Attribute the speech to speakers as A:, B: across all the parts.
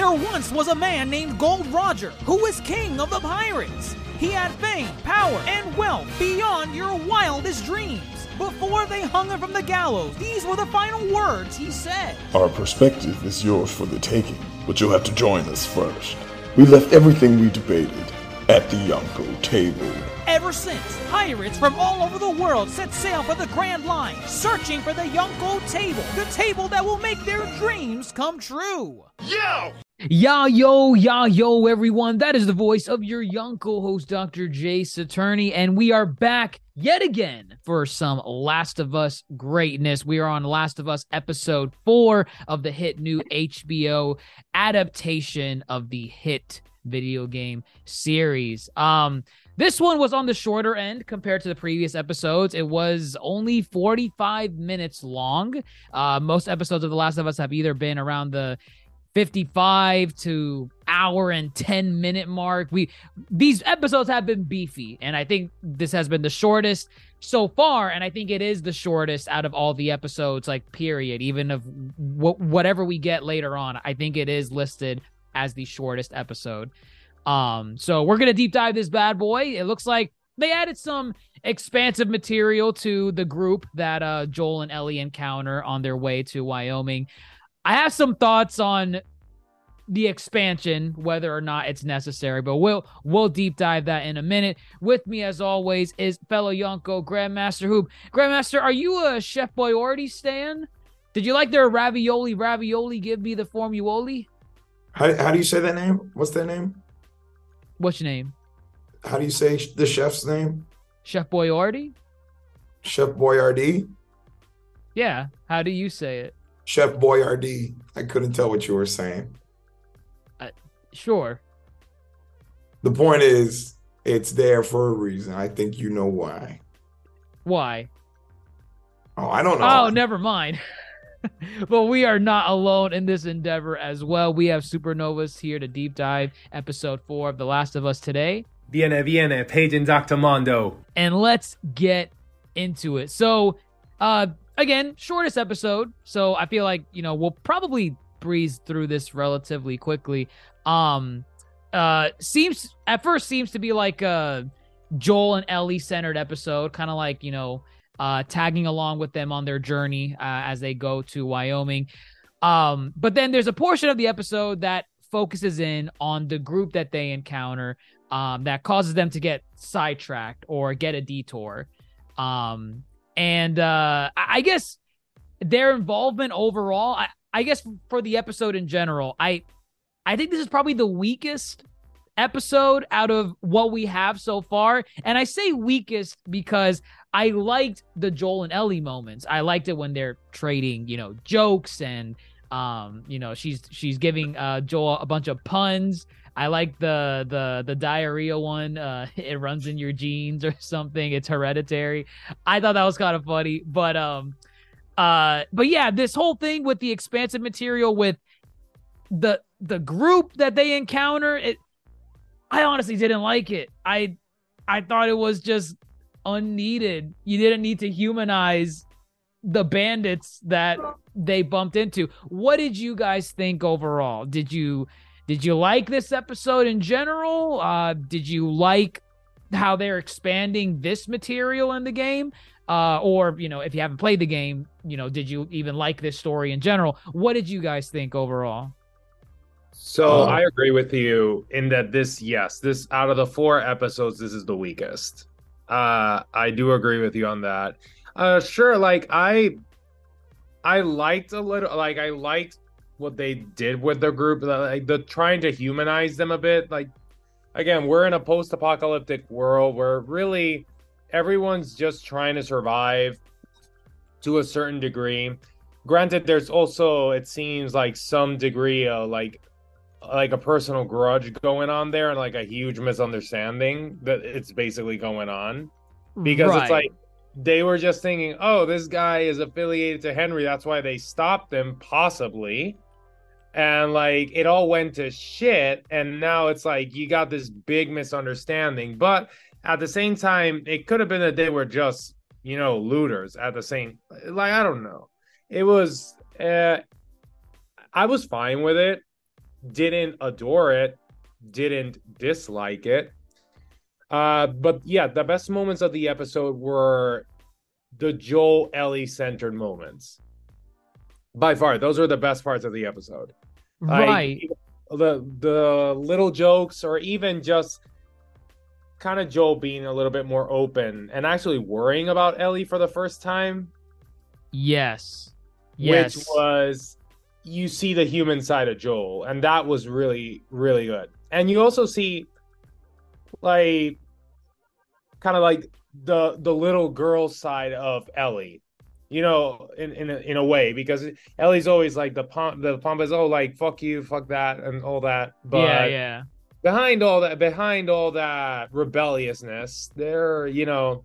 A: There once was a man named Gold Roger who was king of the pirates. He had fame, power, and wealth beyond your wildest dreams. Before they hung him from the gallows, these were the final words he said.
B: Our perspective is yours for the taking, but you'll have to join us first. We left everything we debated at the Yonko table.
A: Ever since, pirates from all over the world set sail for the Grand Line, searching for the Yonko table, the table that will make their dreams come true.
C: Yo!
D: Ya yo, ya yo, everyone. That is the voice of your Yonko host, Dr. Jace Attorney, and we are back yet again for some Last of Us greatness. We are on Last of Us episode four of the hit new HBO adaptation of the hit video game series. Um, this one was on the shorter end compared to the previous episodes. It was only 45 minutes long. Uh, most episodes of The Last of Us have either been around the 55 to hour and 10 minute mark. We these episodes have been beefy and I think this has been the shortest so far and I think it is the shortest out of all the episodes like period even of wh- whatever we get later on. I think it is listed as the shortest episode. Um so we're going to deep dive this bad boy. It looks like they added some expansive material to the group that uh Joel and Ellie encounter on their way to Wyoming. I have some thoughts on the expansion, whether or not it's necessary, but we'll we'll deep dive that in a minute. With me, as always, is fellow Yonko Grandmaster Hoop. Grandmaster, are you a Chef Boyardee stan? Did you like their ravioli? Ravioli, give me the formuoli.
E: How, how do you say that name? What's that name?
D: What's your name?
E: How do you say the chef's name?
D: Chef Boyardee.
E: Chef Boyardee.
D: Yeah. How do you say it?
E: Chef Boyardee. I couldn't tell what you were saying.
D: Sure.
E: The point is, it's there for a reason. I think you know why.
D: Why?
E: Oh, I don't know.
D: Oh, never mind. but we are not alone in this endeavor as well. We have Supernovas here to deep dive episode four of The Last of Us today.
F: Viene, viene, Page and Dr. Mondo.
D: And let's get into it. So, uh, again, shortest episode. So I feel like, you know, we'll probably breeze through this relatively quickly. Um, uh, seems at first seems to be like a Joel and Ellie centered episode, kind of like, you know, uh, tagging along with them on their journey uh, as they go to Wyoming. Um, but then there's a portion of the episode that focuses in on the group that they encounter um, that causes them to get sidetracked or get a detour. Um, and uh, I guess their involvement overall, I, I guess for the episode in general, I I think this is probably the weakest episode out of what we have so far. And I say weakest because I liked the Joel and Ellie moments. I liked it when they're trading, you know, jokes and um, you know, she's she's giving uh Joel a bunch of puns. I like the the the diarrhea one. Uh, it runs in your genes or something. It's hereditary. I thought that was kind of funny, but um, uh, but yeah, this whole thing with the expansive material with the the group that they encounter, it. I honestly didn't like it. I I thought it was just unneeded. You didn't need to humanize the bandits that they bumped into. What did you guys think overall? Did you did you like this episode in general? Uh, did you like how they're expanding this material in the game? Uh, or you know, if you haven't played the game, you know, did you even like this story in general? What did you guys think overall?
F: So I agree with you in that this, yes, this out of the four episodes, this is the weakest. Uh, I do agree with you on that. Uh, sure, like I, I liked a little, like I liked what they did with the group, like the trying to humanize them a bit. Like, again, we're in a post-apocalyptic world where really everyone's just trying to survive. to a certain degree. Granted, there's also it seems like some degree of like like a personal grudge going on there and like a huge misunderstanding that it's basically going on because
D: Right.
F: it's like they were just thinking, oh, this guy is affiliated to Henry, that's why they stopped him, possibly. And like it all went to shit, and now it's like you got this big misunderstanding. But at the same time, it could have been that they were just, you know, looters at the same like I don't know. It was uh I was fine with it. Didn't adore it, didn't dislike it. Uh, but yeah, the best moments of the episode were the Joel Ellie centered moments. By far, those were the best parts of the episode. Like,
D: right.
F: the the little jokes, or even just kind of Joel being a little bit more open and actually worrying about Ellie for the first time,
D: Yes. Yes.
F: which was you see the human side of Joel, and that was really really good. And you also see like kind of like the the little girl side of Ellie. You know, in in a, in a way, because Ellie's always like the pump. The pump is oh, like fuck you, fuck that, and all that. But
D: yeah, yeah.
F: behind all that, behind all that rebelliousness, there, you know,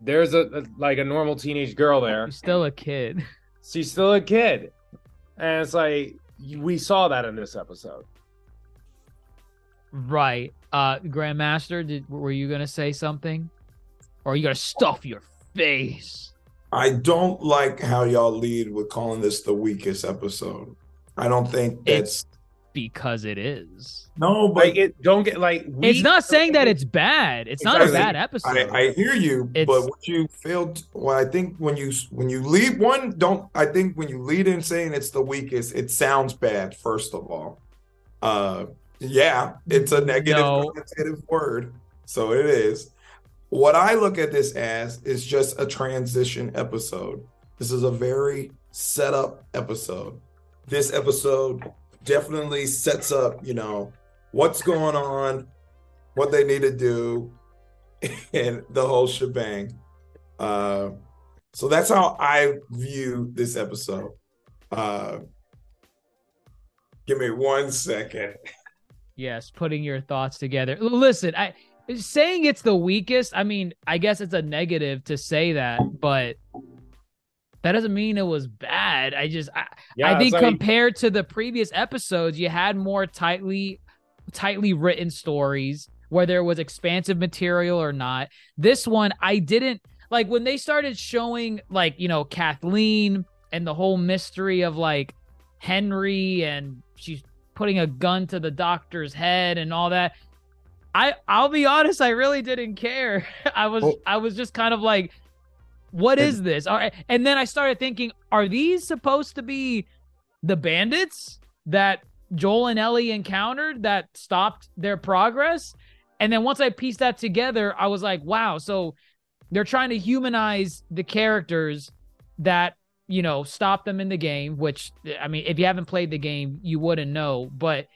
F: there's a, a like a normal teenage girl there
D: You're still a kid.
F: she's still a kid and it's like we saw that in this episode
D: Right. Uh Grandmaster, did were you gonna say something? Or are you gonna stuff your face?
E: I don't like how y'all lead with calling this the weakest episode. I don't think
D: It's-
E: that's
D: Because it is.
E: no, but
F: like it don't get like we,
D: It's not saying that it's bad. It's not a bad episode.
E: I, I hear you,
D: It's-
E: but what you failed. Well, I think when you when you lead one, don't. I think when you lead in saying it's the weakest, it sounds bad. First of all, uh, yeah, it's a negative
D: No.
E: connotative word, so it is. What I look at this as is just a transition episode. This is a very set up episode. This episode definitely sets up, you know, what's going on, what they need to do, and the whole shebang. Uh, so that's how I view this episode. Uh, give me one second.
D: Yes, putting your thoughts together. Listen, I saying it's the weakest, I mean, I guess it's a negative to say that, but that doesn't mean it was bad. I just I,
F: yeah,
D: I think
F: like-
D: compared to the previous episodes, you had more tightly tightly written stories, whether it was expansive material or not. This one, I didn't like when they started showing like, you know, Kathleen and the whole mystery of like Henry and she's putting a gun to the doctor's head and all that. I I'll be honest, I really didn't care. I was
E: Well-
D: I was just kind of like what
E: And-
D: is this? All right. And then I started thinking, are these supposed to be the bandits that Joel and Ellie encountered that stopped their progress? And then once I pieced that together, I was like, wow, so they're trying to humanize the characters that, you know, stop them in the game, which I mean, if you haven't played the game, you wouldn't know. But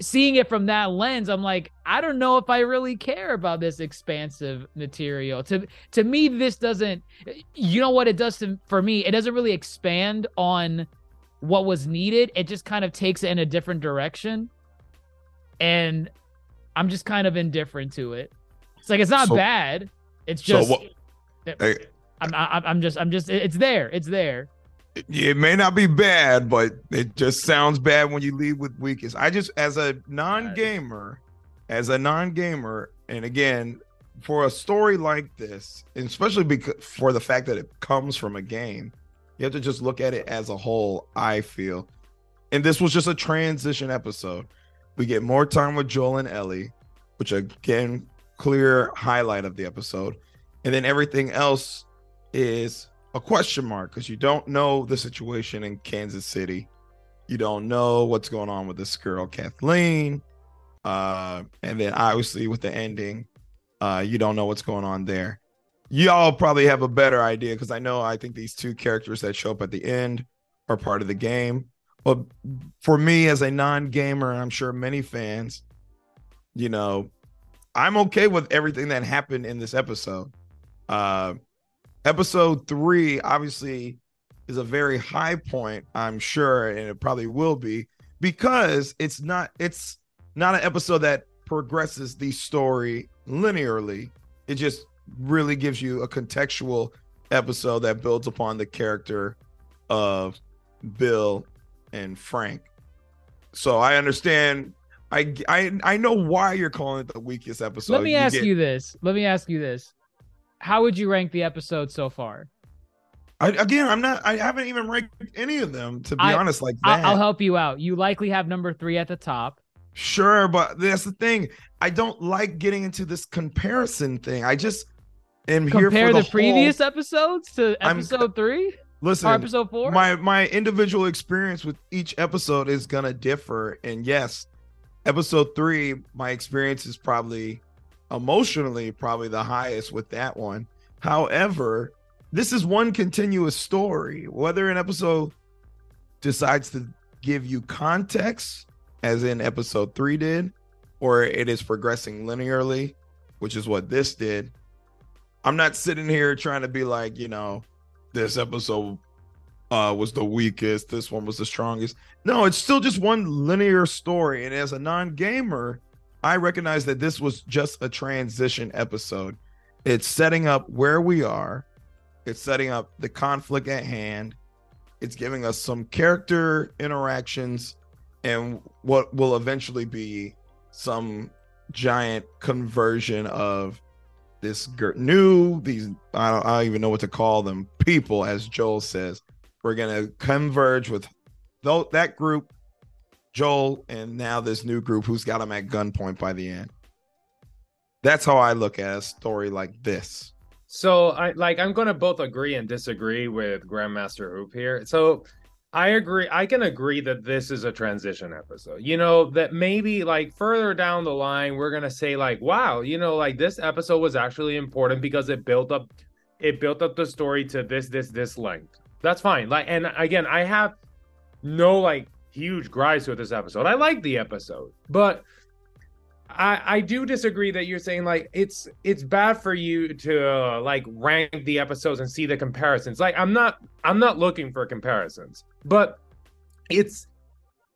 D: seeing it from that lens, I'm like, I don't know if I really care about this expansive material. To to me, this doesn't you know what it does to for me? It doesn't really expand on what was needed. It just kind of takes it in a different direction. And I'm just kind of indifferent to it. It's like it's not
E: So-
D: bad. It's
E: So
D: just
E: what? Hey,
D: I'm, I'm I'm just I'm just it's there. It's there.
E: it may not be bad, but it just sounds bad when you leave with weakest. I just, as a non-gamer, as a non-gamer, and again, for a story like this, and especially because for the fact that it comes from a game, you have to just look at it as a whole. I feel, and this was just a transition episode. We get more time with Joel and Ellie, which again, clear highlight of the episode, and then everything else is a question mark because you don't know the situation in Kansas City. You don't know what's going on with this girl, Kathleen. Uh, and then obviously with the ending, uh, you don't know what's going on there. Y'all probably have a better idea because I know I think these two characters that show up at the end are part of the game. But for me as a non-gamer, and I'm sure many fans, you know, I'm okay with everything that happened in this episode. Uh episode three obviously is a very high point, I'm sure, and it probably will be because it's not it's not an episode that progresses the story linearly. It just really gives you a contextual episode that builds upon the character of Bill and Frank. So I understand. I I I know why you're calling it the weakest episode.
D: Let me
E: You
D: ask
E: get-
D: you this. Let me ask you this. How would you rank the episode so far?
E: I, again, I'm not. I haven't even ranked any of them to be
D: I-
E: honest. Like that,
D: I'll, help you out. You likely have number three at the top.
E: Sure, but that's the thing. I don't like getting into this comparison thing. I just am here for
D: the,
E: the,
D: previous
E: Whole,
D: episodes to
E: I'm-
D: episode three
E: listen,
D: or episode four.
E: my my individual experience with each episode is gonna differ, and yes, episode three, my experience is probably emotionally probably the highest with that one. However, this is one continuous story. Whether an episode decides to give you context, as in episode three did, or it is progressing linearly, which is what this did. I'm not sitting here trying to be like, you know, this episode uh was the weakest, this one was the strongest. No, it's still just one linear story. And as a non-gamer, I recognize that this was just a transition episode. It's setting up where we are. It's setting up the conflict at hand. It's giving us some character interactions and what will eventually be some giant conversion of this new these I don't, I don't even know what to call them people as Joel says we're gonna converge with though that group Joel and now this new group who's got him at gunpoint by the end that's how I look at a story like this
F: So I like I'm gonna both agree and disagree with Grandmaster Hoop here. So I agree I can agree that this is a transition episode. You know, that maybe like further down the line, we're gonna say, like, wow, you know, like this episode was actually important because it built up it built up the story to this, this, this length. That's fine. Like, and again, I have no like huge gripes with this episode. I like the episode, but I I do disagree that you're saying like it's it's bad for you to uh, like rank the episodes and see the comparisons. Like I'm not I'm not looking for comparisons, but it's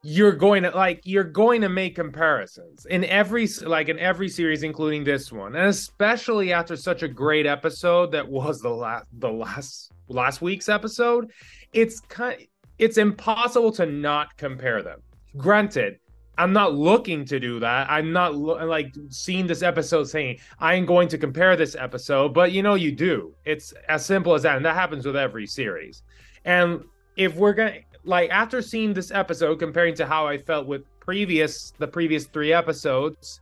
F: you're going to like you're going to make comparisons in every like in every series including this one and especially after such a great episode that was the last the last last week's episode it's kind it's impossible to not compare them granted i'm not looking to do that i'm not lo- like seeing this episode saying i'm going to compare this episode but you know you do it's as simple as that and that happens with every series and if we're gonna like after seeing this episode comparing to how I felt with previous the previous three episodes,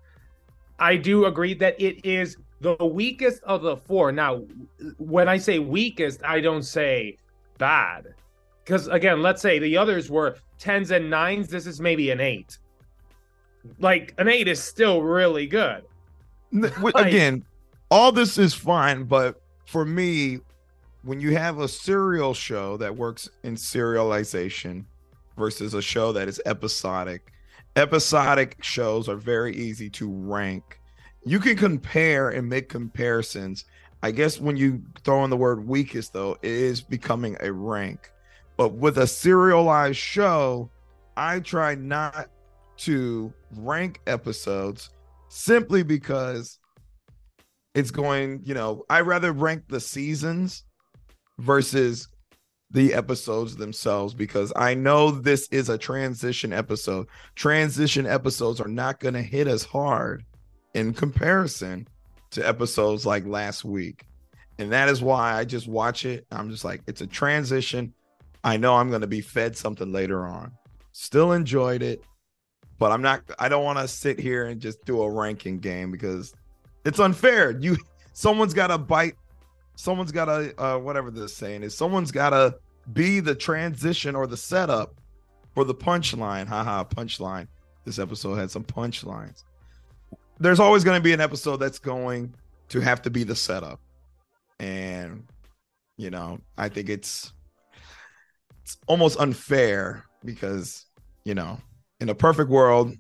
F: I do agree that it is the weakest of the four. Now, when I say weakest, I don't say bad. Because again, let's say the others were tens and nines. This is maybe an eight. Like an eight is still really good. Like-
E: again all this is fine but for me when you have a serial show that works in serialization versus a show that is episodic episodic shows are very easy to rank you can compare and make comparisons i guess when you throw in the word weakest though it is becoming a rank but with a serialized show i try not to rank episodes simply because it's going, you know, I rather rank the seasons versus the episodes themselves because I know this is a transition episode. Transition episodes are not going to hit as hard in comparison to episodes like last week. And that is why I just watch it. I'm just like, it's a transition. I know I'm going to be fed something later on. Still enjoyed it, but I'm not, I don't want to sit here and just do a ranking game because it's unfair. You, someone's got to bite someone's got to uh, whatever this saying is someone's got to be the transition or the setup for the punchline haha punchline this episode had some punchlines there's always going to be an episode that's going to have to be the setup and you know i think it's it's almost unfair because you know in a perfect world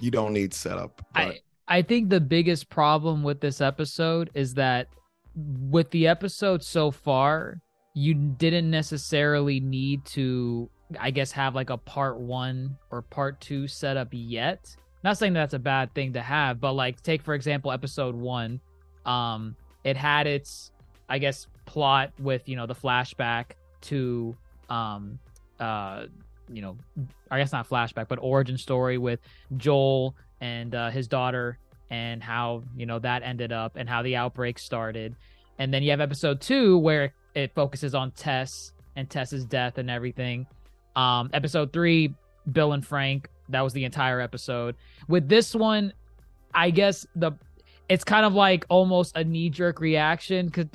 E: you don't need setup but
D: I I think the biggest problem with this episode is that with the episode so far, you didn't necessarily need to, I guess, have like a part one or part two set up yet. Not saying that's a bad thing to have, but like take for example episode one, um, it had its, I guess, plot with you know the flashback to, um, uh, you know, I guess not flashback, but origin story with Joel and uh, his daughter and how you know that ended up and how the outbreak started. And then you have episode two where it focuses on tess and tess's death and everything. Um episode three bill and frank that was the entire episode. With this one i guess the it's kind of like almost a knee-jerk reaction because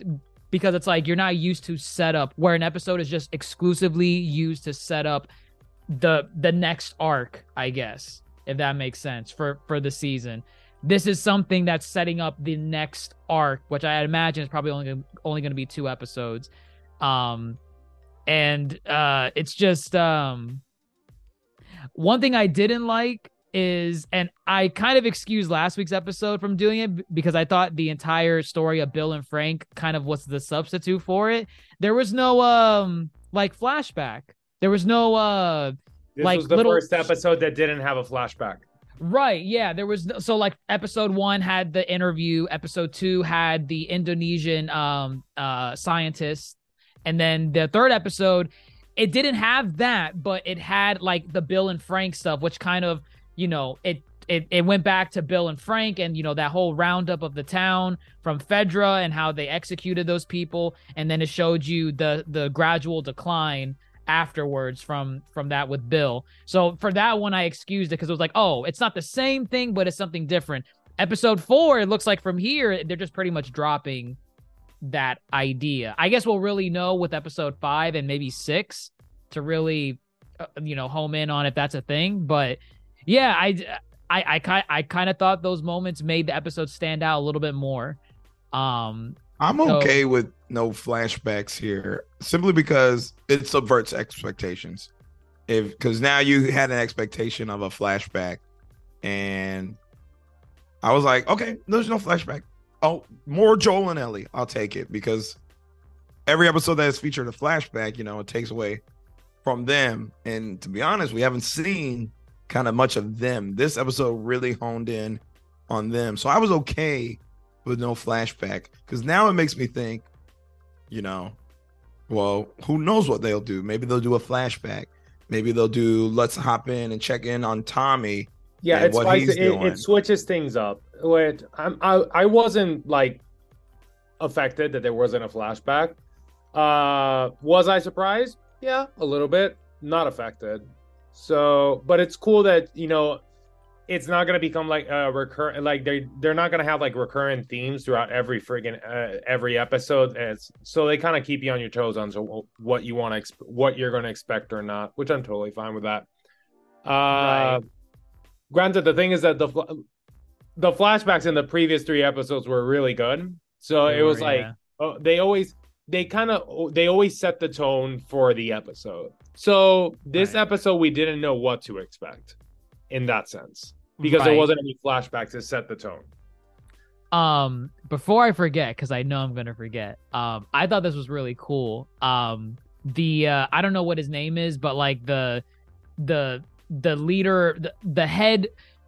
D: because it's like you're not used to setup where an episode is just exclusively used to set up the the next arc i guess if that makes sense for for the season this is something that's setting up the next arc, which I imagine is probably only only going to be two episodes. Um, and uh, it's just um, one thing I didn't like is, and I kind of excused last week's episode from doing it because I thought the entire story of Bill and Frank kind of was the substitute for it. There was no um like flashback. There was no uh
F: this
D: like
F: was the
D: little
F: first episode that didn't have a flashback.
D: Right. Yeah. There was so like episode one had the interview. Episode two had the Indonesian um uh scientist, and then the third episode, it didn't have that, but it had like the Bill and Frank stuff, which kind of you know it it, it went back to Bill and Frank and you know that whole roundup of the town from FEDRA and how they executed those people and then it showed you the the gradual decline afterwards from from that with Bill. So for that one I excused it because it was like, oh, it's not the same thing, but it's something different. Episode four, it looks like from here they're just pretty much dropping that idea. I guess we'll really know with episode five and maybe six to really, uh, you know, home in on if that's a thing. But yeah, I I I kind I kind of thought those moments made the episode stand out a little bit more. Um,
E: I'm
D: So-
E: okay with no flashbacks here, simply because it subverts expectations. If because now you had an expectation of a flashback, and I was like, okay, there's no flashback. Oh, more Joel and Ellie. I'll take it because every episode that has featured a flashback, you know, it takes away from them. And to be honest, we haven't seen kind of much of them. This episode really honed in on them. So I was okay with no flashback because now it makes me think, you know, well, who knows what they'll do? Maybe they'll do a flashback. Maybe they'll do let's hop in and check in on Tommy.
F: Yeah, it's
E: what
F: it, it switches things up. Wait, I'm, I I wasn't like affected that there wasn't a flashback. Uh, was I surprised? Yeah, a little bit. Not affected. So, but it's cool that you know it's not gonna become like a recurrent. Like they they're not gonna have like recurrent themes throughout every friggin' uh, every episode. It's, so they kind of keep you on your toes on so what you want to exp- what you're gonna expect or not, which I'm totally fine with that. Uh,
D: Right.
F: granted, the thing is that the fl- the flashbacks in the previous three episodes were really good. So
D: They
F: it was
D: were,
F: like
D: yeah.
F: oh, they always they kind of they always set the tone for the episode. So this
D: Right.
F: episode we didn't know what to expect in that sense because there wasn't any flashbacks to set the tone.
D: um before i forget because i know i'm gonna forget um i thought this was really cool um the uh i don't know what his name is but like the the the leader the, the head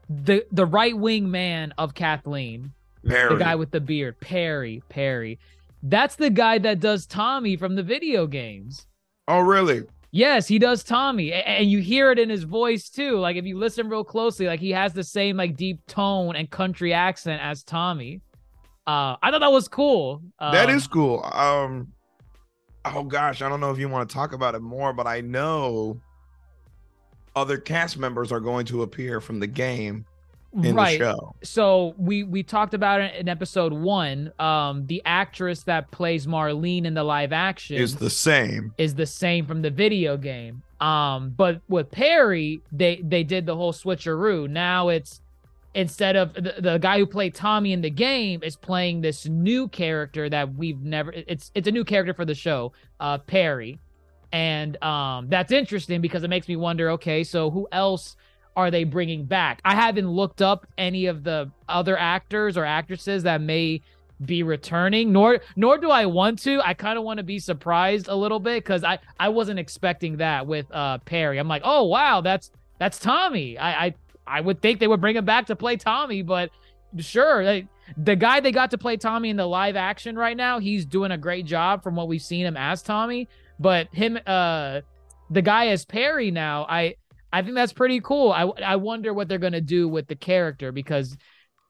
D: the the right wing man of kathleen
E: Perry.
D: the guy with the beard perry perry that's the guy that does tommy from the video games
E: oh, really?
D: Yes, he does Tommy, and you hear it in his voice too. Like if you listen real closely, like he has the same like deep tone and country accent as Tommy. Uh, I thought that was cool.
E: that
D: Um,
E: is cool. Um, oh gosh, I don't know if you want to talk about it more, but I know other cast members are going to appear from the game in
D: right.
E: the show.
D: So we we talked about it in episode one. Um, the actress that plays Marlene in the live action
E: Is the same.
D: is the same from the video game. Um, but with Perry, they they did the whole switcheroo. Now it's instead of the, the guy who played Tommy in the game is playing this new character that we've never. It's it's a new character for the show, uh, Perry, and um, that's interesting because it makes me wonder. Okay, so who else? Are they bringing back? I haven't looked up any of the other actors or actresses that may be returning nor nor do I want to. I kind of want to be surprised a little bit cuz I I wasn't expecting that with uh Perry. I'm like, "Oh, wow, that's that's Tommy." I I I would think they would bring him back to play Tommy, but sure, the guy they got to play Tommy in the live action right now, he's doing a great job from what we've seen him as Tommy, but him uh the guy as Perry now, I I think that's pretty cool. I I wonder what they're going to do with the character because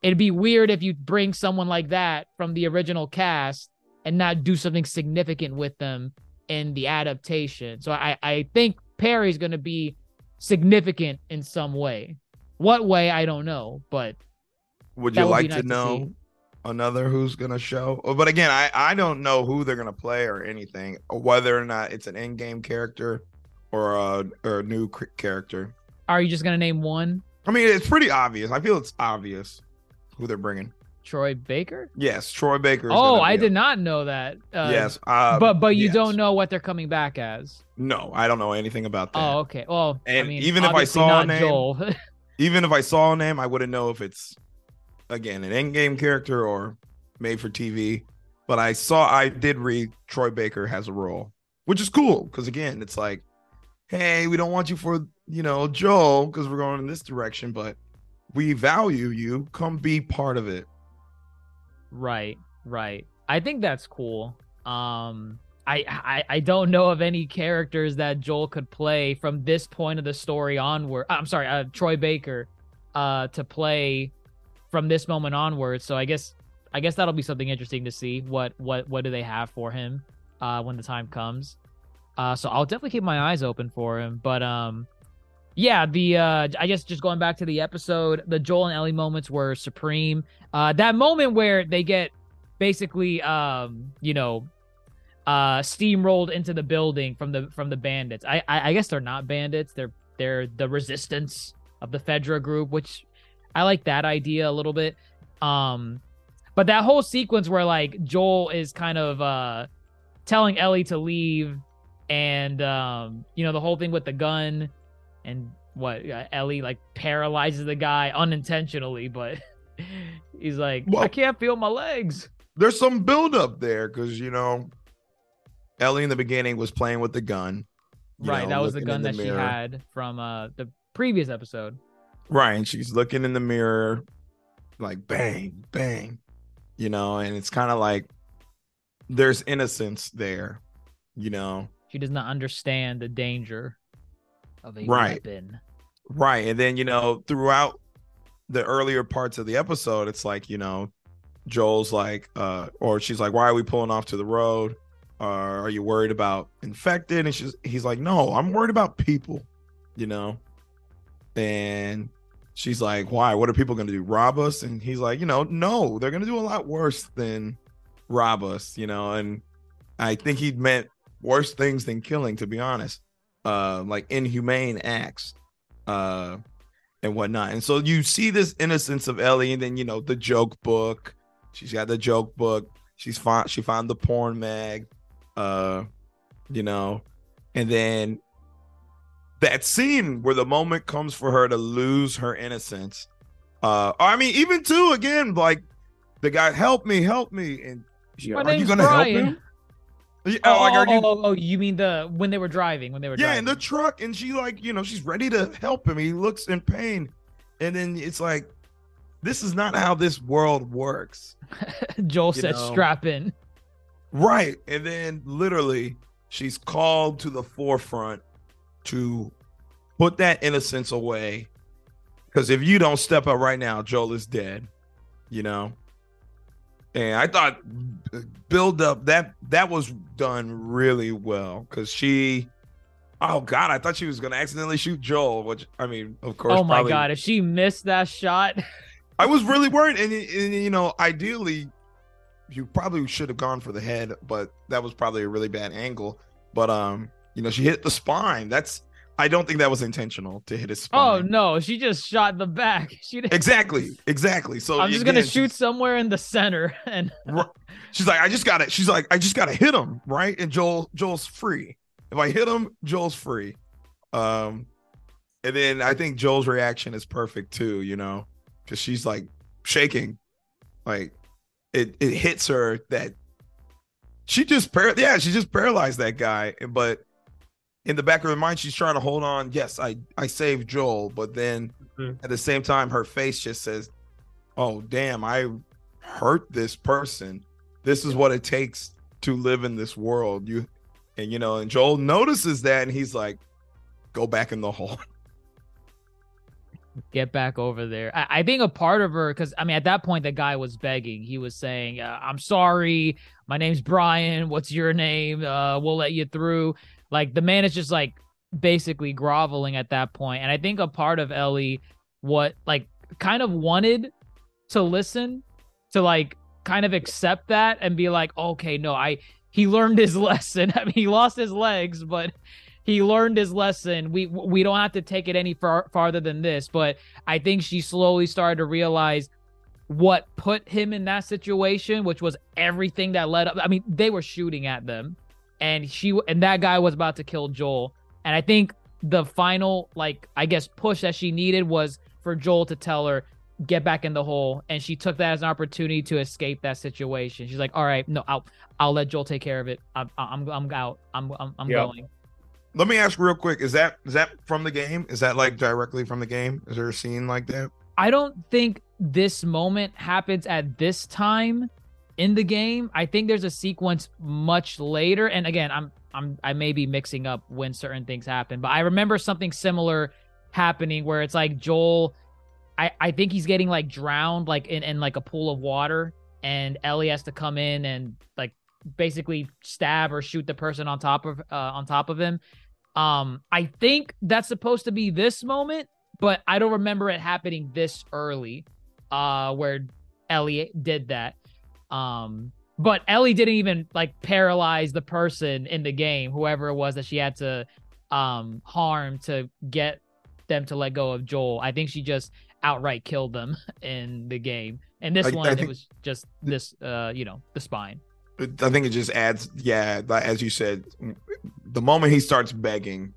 D: it'd be weird if you bring someone like that from the original cast and not do something significant with them in the adaptation. So I, I think Perry's going to be significant in some way. What way, I don't know, but
E: would you would like nice to know to another who's going to show? Oh, but again, I, I don't know who they're going to play or anything, or whether or not it's an in game character or a, or a new character.
D: Are you just going to name one?
E: I mean, it's pretty obvious. I feel it's obvious who they're bringing.
D: Troy Baker?
E: Yes, Troy Baker.
D: Oh, I did not know that.
E: Uh, yes,
D: uh, but but you yes. don't know what they're coming back as.
E: No, I don't know anything about that.
D: Oh, okay. Well,
E: and
D: I mean,
E: even if I saw a name, even if I saw a name, I wouldn't know if it's again an in-game character or made for TV. But I saw, I did read Troy Baker has a role, which is cool because again, it's like, hey, we don't want you for you know Joel because we're going in this direction, but we value you. Come be part of it.
D: Right, right. I think that's cool. Um, I, I I don't know of any characters that Joel could play from this point of the story onward. I'm sorry, uh, Troy Baker, uh, to play from this moment onward. So I guess I guess that'll be something interesting to see. What what what do they have for him, uh, when the time comes. Uh, so I'll definitely keep my eyes open for him. But um, yeah, the uh I guess just going back to the episode, the Joel and Ellie moments were supreme. Uh that moment where they get basically um, you know, uh steamrolled into the building from the from the bandits. I I, I guess they're not bandits, they're they're the resistance of the FEDRA group, which I like that idea a little bit. Um but that whole sequence where like Joel is kind of uh telling Ellie to leave and um you know the whole thing with the gun and what uh, Ellie like paralyzes the guy unintentionally, but he's like, well, I can't feel my legs.
E: There's some buildup there because you know, Ellie in the beginning was playing with the gun.
D: Right,
E: know,
D: that was the gun the that mirror. she had from uh the previous episode.
E: Right, and she's looking in the mirror, like bang, bang, you know, and it's kind of like there's innocence there, you know.
D: She does not understand the danger of a
E: right.
D: weapon.
E: Right. And then, you know, throughout the earlier parts of the episode, it's like, you know, Joel's like, uh, or she's like, why are we pulling off to the road? Uh, are you worried about infected? And she's, he's like, no, I'm worried about people, you know? And she's like, why? What are people going to do? Rob us? And he's like, you know, no, they're going to do a lot worse than rob us, you know? And I think he meant worse things than killing, to be honest uh, like inhumane acts uh, and whatnot. And so you see this innocence of Ellie, and then you know the joke book. She's got the joke book. She's found she found the porn mag, uh, you know, and then that scene where the moment comes for her to lose her innocence. Uh, I mean, even too again, like the guy, help me, help me, and
D: she, are you gonna Brian. help him?
E: Oh, oh, like, oh,
D: you... oh, oh, you mean the when they were driving? When they were
E: yeah,
D: driving.
E: in the truck, and she like you know she's ready to help him. He looks in pain, and then it's like, this is not how this world works.
D: Joel said, know? "Strap in."
E: Right, and then literally, she's called to the forefront to put that innocence away. Because if you don't step up right now, Joel is dead. You know, and I thought uh, build up that that was done really well because she oh god i thought she was gonna accidentally shoot joel which i mean of course
D: oh my probably, god if she missed that shot.
E: I was really worried and, and you know ideally you probably should have gone for the head but that was probably a really bad angle. But um you know she hit the spine. That's I don't think that was intentional to hit his
D: spine. Oh no, she just shot the back. She
E: didn't... exactly, exactly. So
D: I'm just again, gonna shoot somewhere in the center, and
E: she's like, I just gotta. She's like, I just gotta hit him, right? And Joel, Joel's free. If I hit him, Joel's free. Um, and then I think Joel's reaction is perfect too. You know, because she's like shaking, like it it hits her that she just par- yeah she just paralyzed that guy but in the back of her mind she's trying to hold on yes i i saved joel but then
F: Mhm.
E: at the same time her face just says oh damn i hurt this person this is what it takes to live in this world you and you know and joel notices that and he's like go back in the hole
D: get back over there. I, I think a part of her, because I mean, at that point, the guy was begging. He was saying, uh, "I'm sorry, my name's Brian. What's your name? Uh, we'll let you through." Like the man is just like basically groveling at that point, and I think a part of Ellie, what like kind of wanted to listen, to like kind of accept that and be like, "Okay, no, I." He learned his lesson. I mean, he lost his legs, but he learned his lesson. We we don't have to take it any far, farther than this, but I think she slowly started to realize what put him in that situation, which was everything that led up. I mean, they were shooting at them, and she and that guy was about to kill Joel. And I think the final, like I guess, push that she needed was for Joel to tell her get back in the hole, and she took that as an opportunity to escape that situation. She's like, "All right, no, I'll I'll let Joel take care of it. I'm I'm I'm out. I'm I'm, I'm
F: Yep.
D: going."
E: let me ask real quick is that is that from the game is that like directly from the game is there a scene like that
D: I don't think this moment happens at this time in the game. I think there's a sequence much later. And again, I'm I'm I may be mixing up when certain things happen, but I remember something similar happening where it's like Joel I, I think he's getting like drowned like in, in like a pool of water and Ellie has to come in and like basically stab or shoot the person on top of uh, on top of him. Um I think that's supposed to be this moment but I don't remember it happening this early, uh, where Ellie did that. Um, but Ellie didn't even like paralyze the person in the game, whoever it was that she had to um harm to get them to let go of Joel. I think she just outright killed them in the game. And this
E: I- I
D: one, it was just this, uh, you know, the spine.
E: I think it just adds, yeah, as you said, the moment he starts begging,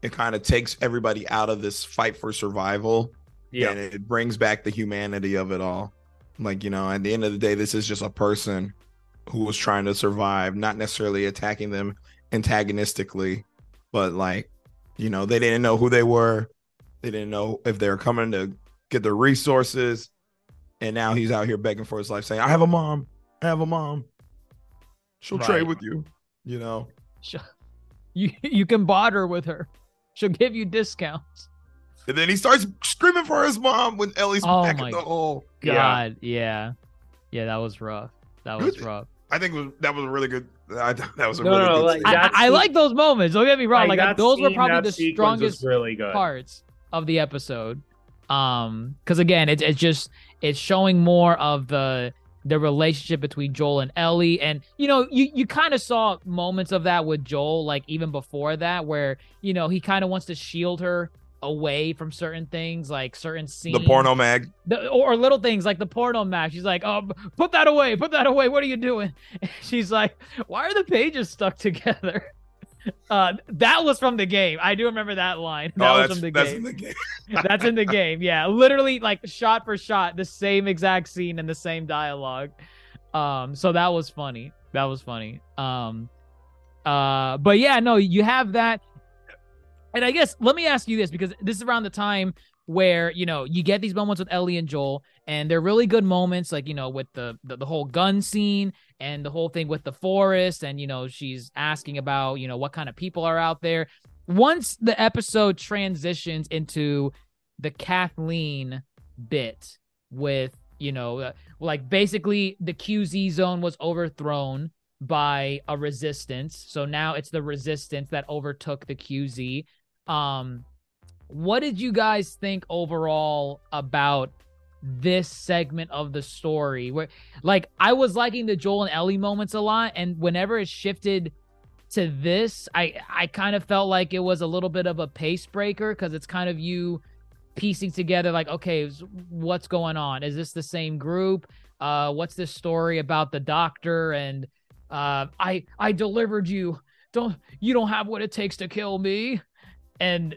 E: it kind of takes everybody out of this fight for survival,
F: Yeah.
E: and it brings back the humanity of it all. Like you know, at the end of the day, this is just a person who was trying to survive, not necessarily attacking them antagonistically, but like, you know, they didn't know who they were, they didn't know if they were coming to get their resources, and now he's out here begging for his life, saying, "I have a mom, I have a mom." She'll trade with you, you know.
D: You you can barter with her. She'll give you discounts.
E: And then he starts screaming for his mom when Ellie's
D: Oh
E: back
D: my
E: in the hole.
F: Yeah.
D: God, yeah, yeah, that was rough. That was
E: Good.
D: rough.
E: I think was, that was a really good. I that was a
F: No,
E: really
F: no,
E: good.
F: like,
E: scene.
D: I, I like those moments. Don't get me wrong. Like,
F: that
D: those were probably the strongest
F: really good.
D: parts of the episode. Um, because again, it's it's just it's showing more of the the relationship between Joel and Ellie, and you know, you you kind of saw moments of that with Joel, like even before that, where you know he kind of wants to shield her away from certain things, like certain scenes,
E: the porno mag.
D: the, or, little things like the porno match. She's like, "Oh, put that away, put that away. What are you doing?" She's like, "Why are the pages stuck together?" Uh, that was from the game. I do remember that line. That
E: oh,
D: was from the
E: that's
D: game.
E: in the game.
D: That's in the game. Yeah, literally like shot for shot, the same exact scene and the same dialogue. Um, so that was funny. That was funny. Um, uh, but yeah, no, you have that. And I guess let me ask you this because this is around the time where you know you get these moments with Ellie and Joel, and they're really good moments, like you know with the the, the whole gun scene and the whole thing with the forest, and you know she's asking about you know what kind of people are out there. Once the episode transitions into the Kathleen bit with you know uh, like basically the QZ zone was overthrown by a resistance. So now it's the resistance that overtook the QZ. Um what did you guys think overall about this segment of the story? Where like I was liking the Joel and Ellie moments a lot and whenever it shifted to this, I I kind of felt like it was a little bit of a pace breaker cuz it's kind of you piecing together like okay, what's going on? Is this the same group? Uh what's this story about the doctor and uh I I delivered you. Don't you don't have what it takes to kill me. And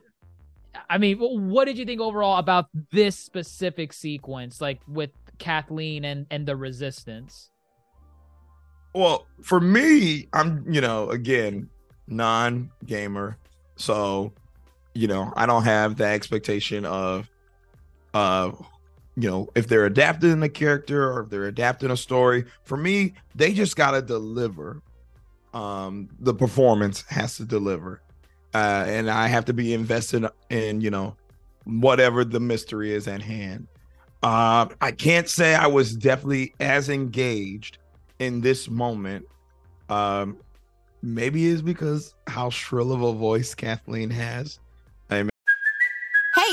D: I mean, what did you think overall about this specific sequence, like with Kathleen and and the resistance?
E: Well, for me, I'm, you know, again, non gamer. So, you know, I don't have the expectation of, uh, you know, if they're adapting a character or if they're adapting a story. For me, they just got to deliver. Um, the performance has to deliver. Uh, and I have to be invested in, you know, whatever the mystery is at hand. Uh, I can't say I was definitely as engaged in this moment. Um, maybe it's because how shrill of a voice Kathleen has.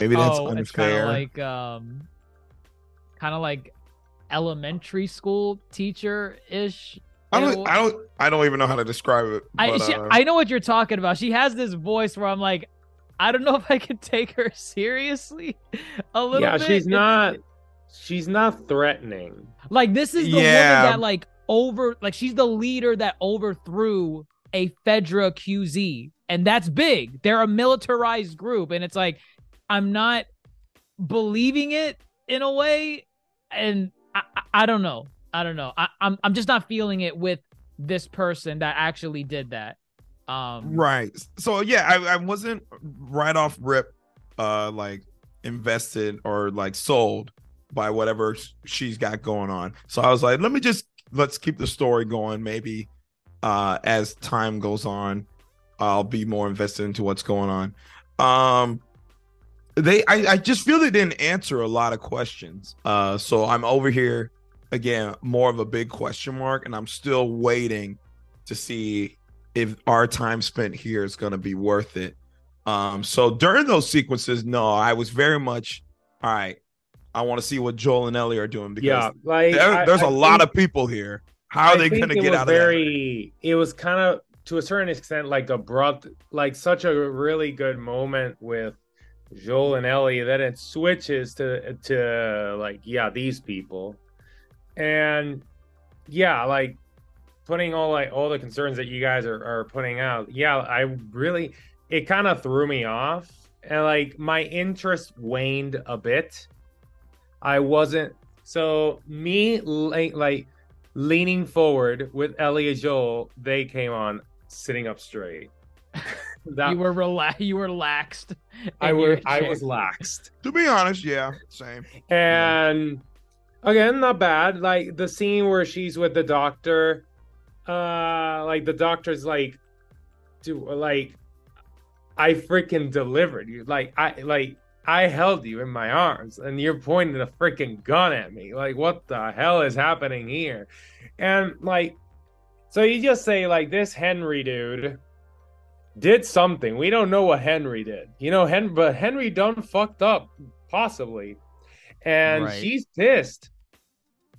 E: Maybe that's
D: oh, it's kind
E: unfair.
D: of like um, kind of like elementary school teacher ish.
E: I don't, I don't, I don't even know how to describe it.
D: I she,
E: uh,
D: I know what you're talking about. She has this voice where I'm like, I don't know if I can take her seriously. A little bit.
F: yeah,
D: bit.
F: she's
D: It's-
F: not. She's not threatening.
D: like this is the
E: Yeah.
D: woman that like over like she's the leader that overthrew a Fedra QZ, and that's big. They're a militarized group, and it's like I'm not believing it in a way, and I, I, don't know. I don't know. I, I'm I'm just not feeling it with this person that actually did that. Um,
E: right. So yeah, I, I wasn't right off rip, uh, like invested or like sold by whatever she's got going on. So I was like, let me just let's keep the story going. Maybe uh, as time goes on, I'll be more invested into what's going on. Um, they, I, I just feel they didn't answer a lot of questions. Uh, so I'm over here again, more of a big question mark, and I'm still waiting to see if our time spent here is going to be worth it. Um, so during those sequences, no, I was very much all right. I want to see what Joel and Ellie are doing because
F: Yeah, like
E: there-
F: I-
E: there's
F: I
E: a lot of people here. How are
F: I
E: they going to get out of that?
F: It was kind of to a certain extent like abrupt, like such a really good moment with Joel and Ellie. Then it switches to to like yeah these people, and yeah like putting all like all the concerns that you guys are, are putting out. Yeah, I really it kind of threw me off, and like my interest waned a bit. I wasn't so me like like leaning forward with Ellie and Joel, they came on sitting up straight. that
D: you were rela- you were laxed.
F: I
D: in
F: were I was laxed.
E: To be honest, yeah, same.
F: And again, not bad. Like the scene where she's with the doctor, uh like the doctor's like do like I freaking delivered you. Like I like I held you in my arms and you're pointing a freaking gun at me. Like what the hell is happening here? And like so you just say like this Henry dude did something. We don't know what Henry did. You know, Hen but Henry done fucked up, possibly. And
D: Right.
F: she's pissed.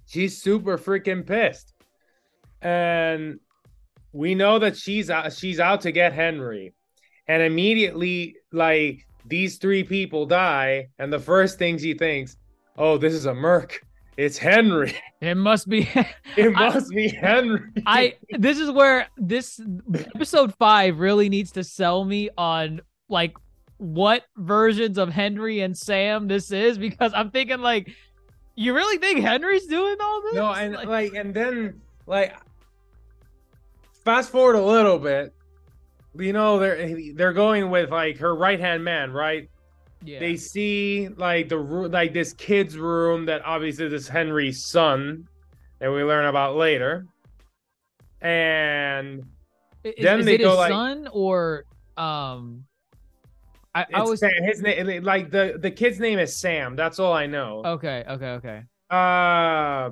F: She's super freaking pissed. And we know that she's out, she's out to get Henry. And immediately, like these three people die, and the first thing she thinks, "Oh, this is a merc. It's Henry.
D: It must be.
F: It
D: I-
F: must be Henry."
D: I this is where this episode five really needs to sell me on like what versions of Henry and Sam this is because I'm thinking like you really think Henry's doing all this?
F: No, and
D: Like-
F: like, and then like fast forward a little bit. You know, they're they're going with like her right hand man, right?
D: Yeah.
F: They see like the like this kid's room that obviously this Henry's son that we learn about later, and
D: is,
F: then
D: is
F: they
D: it
F: go
D: his
F: like-
D: son or um? I, I was
F: Sam, his name like the the kid's name is Sam. That's all I know.
D: okay, okay, okay.
F: Uh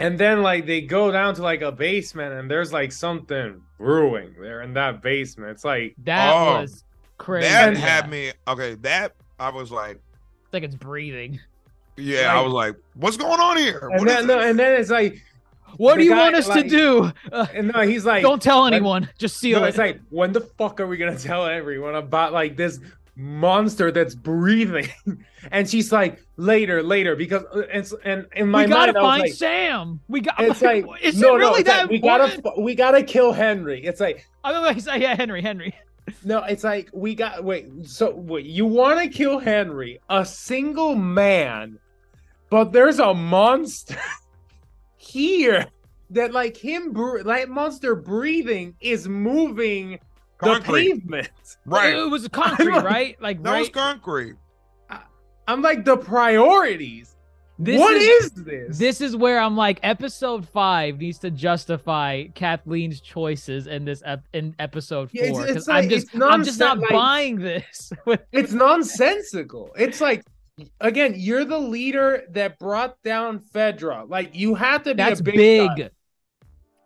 F: and then like they go down to like a basement and there's like something brewing there in that basement. It's like
D: That
E: Oh,
D: was crazy.
E: That
D: Yeah.
E: had me okay. That I was like,
D: It's like it's breathing.
E: Yeah, I was like, "What's going on here?"
F: And
E: What is
F: then, no, and then it's like,
D: What do you
F: guy,
D: want us
F: like-
D: to do? Uh,
F: and no, he's like,
D: don't tell
F: when-
D: anyone. Just seal
F: no,
D: it.
F: it's like, when the fuck are we gonna tell everyone about like this monster that's breathing? and she's like, later, later, because uh, it's and in my
D: we gotta
F: mind, I
D: find
F: like,
D: Sam. We got.
F: it's like,
D: is
F: no,
D: it
F: no,
D: really
F: it's
D: that
F: like, we gotta, we gotta kill Henry. It's like,
D: I was like, yeah, Henry, Henry.
F: No, it's like we got wait. So wait, you want to kill Henry, a single man, but there's a monster here that like him, like monster breathing is moving
E: Concrete.
F: the pavement.
E: right.
D: It was concrete, right? Like
E: That was
D: right.
E: concrete.
F: I'm like the priorities.
D: This
F: what
D: is-
F: is, this?
D: This is where I'm like, episode five needs to justify Kathleen's choices in this ep- in episode
F: Yeah, it's-
D: four.
F: like-
D: I'm just,
F: it's
D: I'm just not
F: like-
D: buying this.
F: It's nonsensical. It's like again, you're the leader that brought down Fedra. Like you have to be
D: that's
F: a big,
D: big.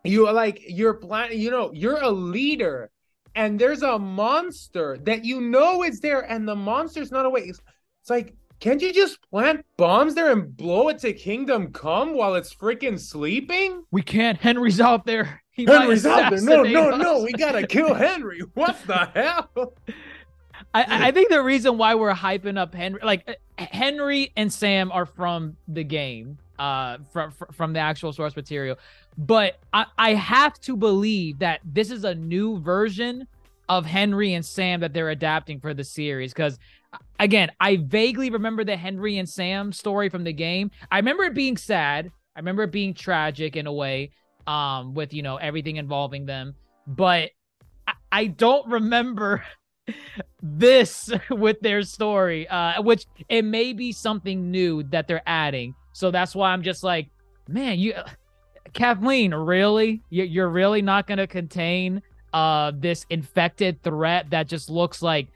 F: you are like you're plan you know you're a leader and there's a monster that you know is there and the monster's not away it's, it's like can't you just plant bombs there and blow it to kingdom come while it's freaking sleeping
D: We can't. Henry's out there. He
F: henry's out there no no
D: us.
F: no we gotta kill henry what the hell
D: I, I think the reason why we're hyping up Henry, like Henry and Sam, are from the game, uh, from from the actual source material. But I, I have to believe that this is a new version of Henry and Sam that they're adapting for the series. Because again, I vaguely remember the Henry and Sam story from the game. I remember it being sad. I remember it being tragic in a way, um, with you know everything involving them. But I, I don't remember this with their story, uh, which it may be something new that they're adding. So that's why I'm just like, man, you, Kathleen, really? You- You're really not going to contain uh this infected threat that just looks like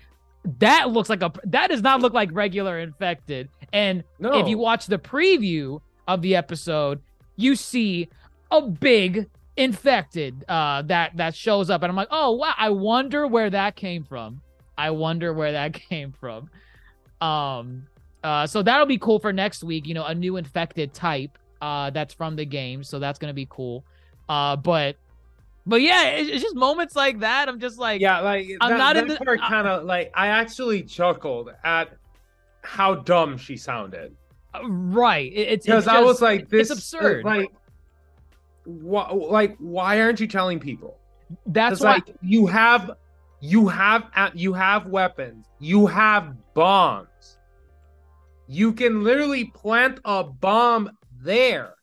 D: that looks like a that does not look like regular infected. And
F: no
D: if you watch the preview of the episode, you see a big infected uh that that shows up and I'm like, "Oh, wow, I wonder where that came from." I wonder where that came from. Um uh so that'll be cool for next week, you know, a new infected type uh that's from the game, so that's going to be cool. Uh but but yeah, it's, just moments like that. I'm just like,
F: yeah like
D: I'm
F: that,
D: not in the-
F: part kind of like i actually chuckled at how dumb she sounded
D: uh, right. It- it's
F: because I was like, this
D: absurd.
F: Like, why, like, why aren't you telling people?
D: that's why
F: like you have, you have, you have weapons, you have bombs. You can literally plant a bomb there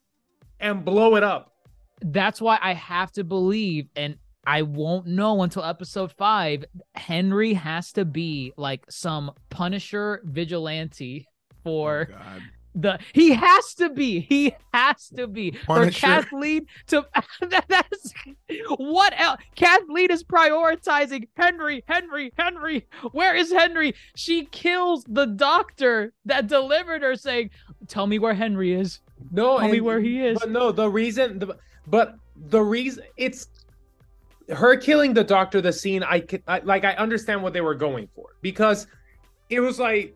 F: and blow it up.
D: That's why I have to believe, and I won't know until episode five. Henry has to be like some Punisher vigilante for
E: Oh, God.
D: the. He has to be. He has to be for Kathleen to. that- that's what else? Kathleen is prioritizing Henry. Henry. Henry. Where is Henry? She kills the doctor that delivered her, saying, "Tell me where Henry is."
F: No,
D: Tell me where he is.
F: But no, the reason, the, but the reason it's her killing the doctor. The scene, I, I like, I understand what they were going for because it was like,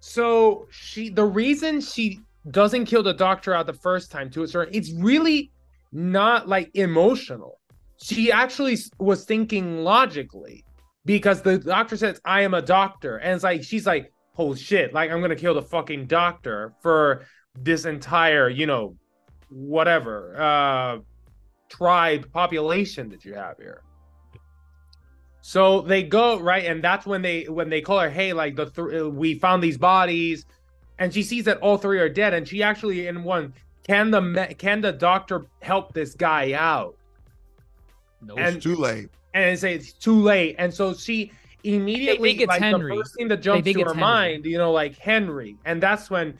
F: so she, the reason she doesn't kill the doctor out the first time to a certain, it's really not like emotional. She actually was thinking logically because the doctor says, "I am a doctor," and it's like she's like, "Oh shit!" Like I'm gonna kill the fucking doctor for this entire, you know, whatever uh tribe population that you have here. So they go right, and that's when they when they call her, hey, like the th- we found these bodies, and she sees that all three are dead, and she actually in one can the me- can the doctor help this guy out?
D: No.
F: And-
E: It's too late.
F: and say it's too late. And so she immediately
D: think it's
F: like
D: Henry.
F: the first thing that jumps to her
D: Henry.
F: mind, you know, like Henry. And that's when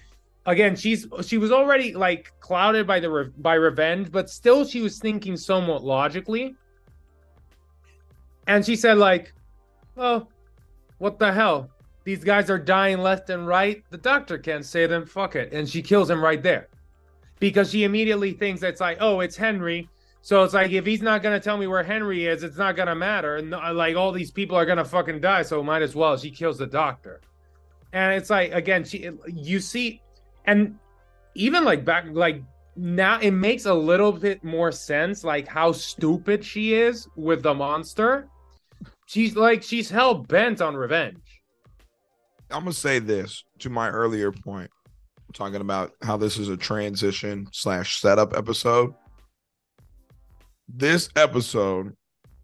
F: again she's she was already like clouded by the re- by revenge, but still she was thinking somewhat logically. And she said like, "Oh, what the hell? These guys are dying left and right. The doctor can't save them. Fuck it." And she kills him right there. Because she immediately thinks it's like, "Oh, it's Henry." So it's like if he's not gonna tell me where Henry is, it's not gonna matter, and uh, like all these people are gonna fucking die. So might as well. She kills the doctor, and it's like again, she you see, and even like back like now it makes a little bit more sense like how stupid she is with the monster. She's like she's hell bent on revenge.
E: I'm gonna say this to my earlier point, talking about how this is a transition slash setup episode. This episode,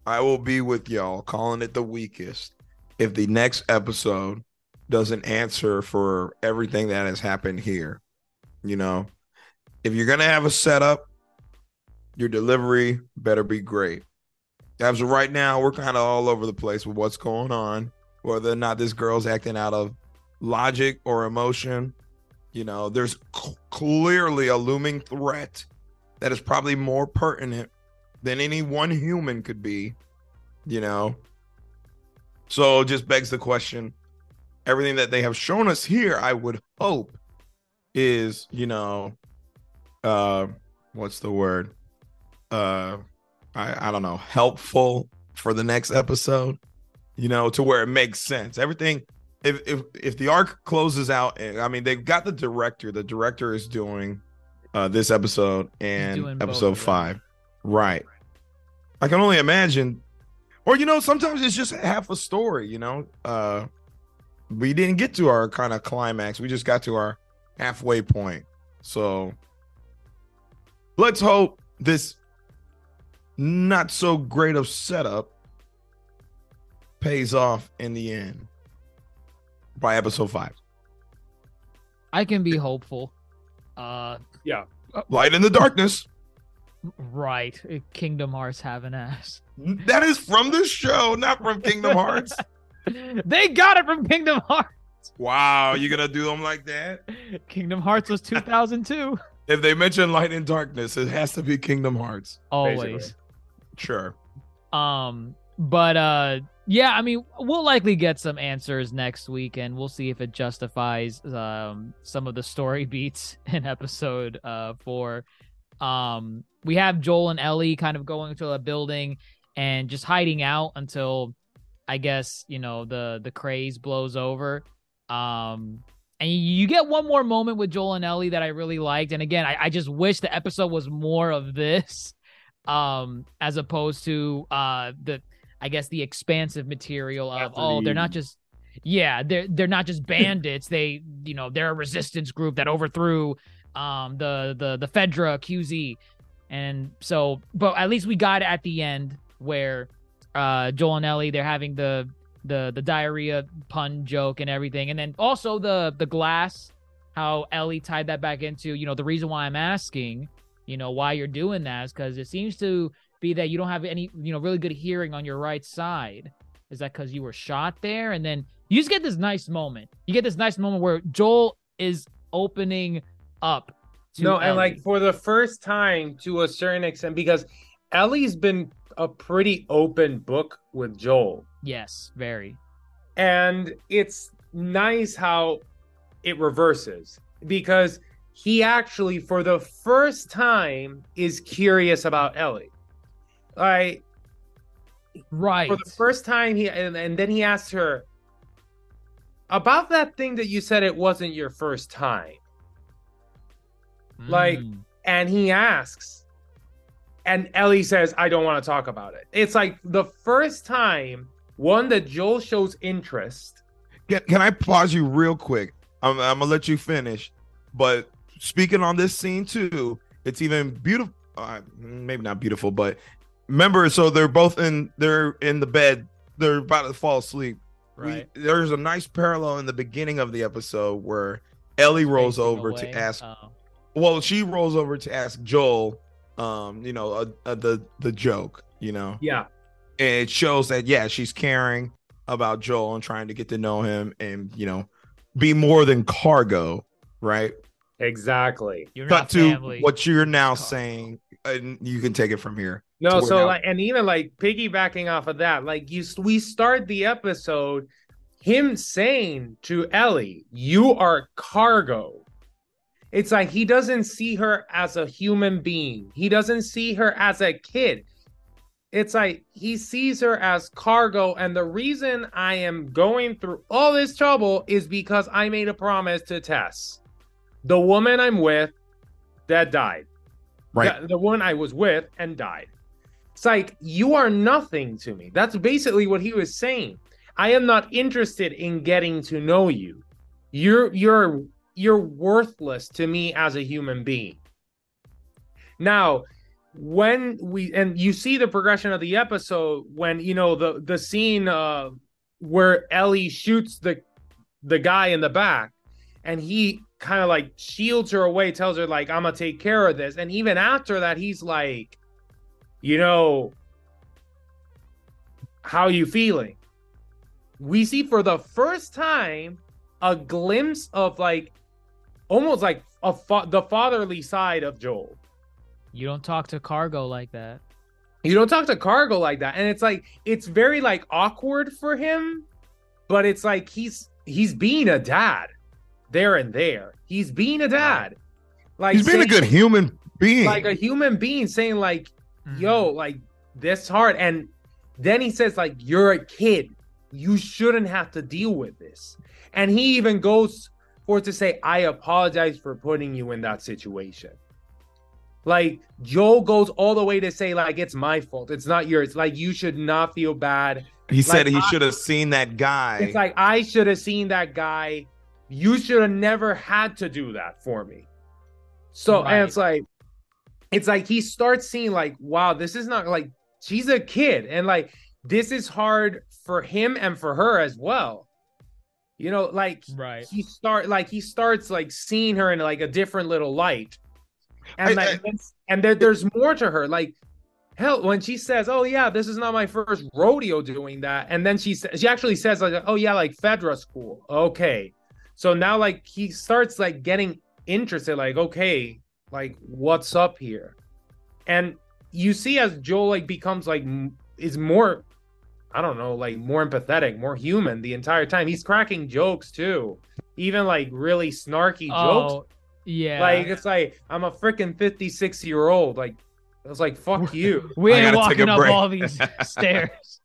E: I will be with y'all calling it the weakest. If the next episode doesn't answer for everything that has happened here. You know, if you're gonna have a setup, your delivery better be great. As of right now, we're kind of all over the place with what's going on, whether or not this girl's acting out of logic or emotion. You know, there's c- clearly a looming threat that is probably more pertinent than any one human could be, you know. So just begs the question everything that they have shown us here, I would hope, is, you know, uh, what's the word? Uh, I, I don't know, helpful for the next episode, you know, to where it makes sense. Everything, if if if the arc closes out, and I mean, they've got the director. The director is doing uh this episode and episode five, right? I can only imagine, or you know, sometimes it's just half a story. You know, uh, we didn't get to our kind of climax. We just got to our halfway point. So let's hope this not so great of setup pays off in the end by episode five.
D: I can be hopeful. Uh,
F: yeah
E: Light in the darkness.
D: right. Kingdom Hearts have an ass.
E: That is from the show, not from Kingdom Hearts.
D: they got it from Kingdom Hearts.
E: wow, you gonna do them like that?
D: Kingdom Hearts was 2002.
E: If they mention light and darkness, it has to be Kingdom Hearts.
D: Always.
E: Sure.
D: Um, but uh, yeah, I mean, we'll likely get some answers next week, and we'll see if it justifies um some of the story beats in episode uh four. Um, we have Joel and Ellie kind of going to a building and just hiding out until I guess you know the the craze blows over. Um, and you get one more moment with Joel and Ellie that I really liked. And again, I, I just wish the episode was more of this, um, as opposed to uh the I guess the expansive material of
F: After
D: oh they're not just yeah they're they're not just bandits they you know they're a resistance group that overthrew um the the the Fedra QZ and so but at least we got it at the end where uh Joel and Ellie they're having the the the diarrhea pun joke and everything. And then also the the glass how Ellie tied that back into you know the reason why I'm asking you know why you're doing that is because it seems to be that you don't have any you know really good hearing on your right side. Is that because you were shot there? And then you just get this nice moment. You get this nice moment where Joel is opening up to
F: no and like for the first time to a certain extent because ellie's been a pretty open book with joel.
D: Yes very.
F: And it's nice how it reverses because he actually for the first time is curious about ellie. Like
D: right.
F: for the first time he and, and then he asks her about that thing that you said it wasn't your first time? Like
D: Mm.
F: and he asks and ellie says i don't want to talk about it it's like the first time one that joel shows interest
E: Can, can I pause you real quick? I'm, I'm gonna let you finish, but speaking on this scene too, it's even beautiful. Uh, maybe not beautiful, but remember, so they're both in they're in the bed. They're about to fall asleep. We-
D: right
E: there's a nice parallel in the beginning of the episode where Ellie rolls
D: Facing
E: over
D: away.
E: to ask.
D: Oh.
E: Well, she rolls over to ask Joel, um, you know, uh, uh, the the joke, you know,
F: yeah.
E: And it shows that yeah she's caring about joel and trying to get to know him and you know be more than cargo right?
F: Exactly.
D: You're
E: cut
D: not
E: to
D: family.
E: what you're now
D: Cargo.
E: saying and you can take it from here.
F: No so
E: now-
F: like and even like piggybacking off of that like you we start the episode him saying to ellie you are cargo it's like he doesn't see her as a human being he doesn't see her as a kid it's like he sees her as cargo and the reason i am going through all this trouble is because i made a promise to tess the woman I'm with that died.
E: Right.
F: The, the one I was with and died. It's like you are nothing to me. That's basically what he was saying. I am not interested in getting to know you. You're you're you're worthless to me as a human being. Now, when we and you see the progression of the episode when you know the the scene uh where Ellie shoots the the guy in the back and he kind of like shields her away tells her like I'm gonna take care of this and even after that he's like you know how you feeling we see for the first time a glimpse of like almost like a fa- the fatherly side of Joel.
D: You don't talk to cargo like that.
F: you don't talk to cargo like that. And it's like it's very like awkward for him but it's like he's he's being a dad there and there. He's being a dad. Like
E: He's being a good human being.
F: like a human being saying like
D: Mm-hmm.
F: yo like this hard. And then he says like you're a kid. You shouldn't have to deal with this. And he even goes for to say i apologize for putting you in that situation. Like joel goes all the way to say like it's my fault. It's not yours. Like you should not feel bad.
E: He said he should have seen that guy.
F: it's like i should have seen that guy. You should have never had to do that for me. So
D: Right.
F: and it's like it's like he starts seeing like wow this is not like she's a kid. And like this is hard for him and for her as well you know like
D: Right.
F: he start like he starts like seeing her in like a different little light. And
E: I-
F: like and there, there's more to her. Like hell when she says oh yeah this is not my first rodeo doing that and then she says she actually says like oh yeah like fedra school. Okay. So now like he starts like getting interested like okay like what's up here? And you see as joel like becomes like m- is more i don't know like more empathetic more human the entire time he's cracking jokes too even like really snarky oh, jokes
D: Oh, yeah.
F: like it's like i'm a freaking 56 year old like it's like fuck you
D: we
E: I
D: ain't walking up
E: break.
D: all these stairs.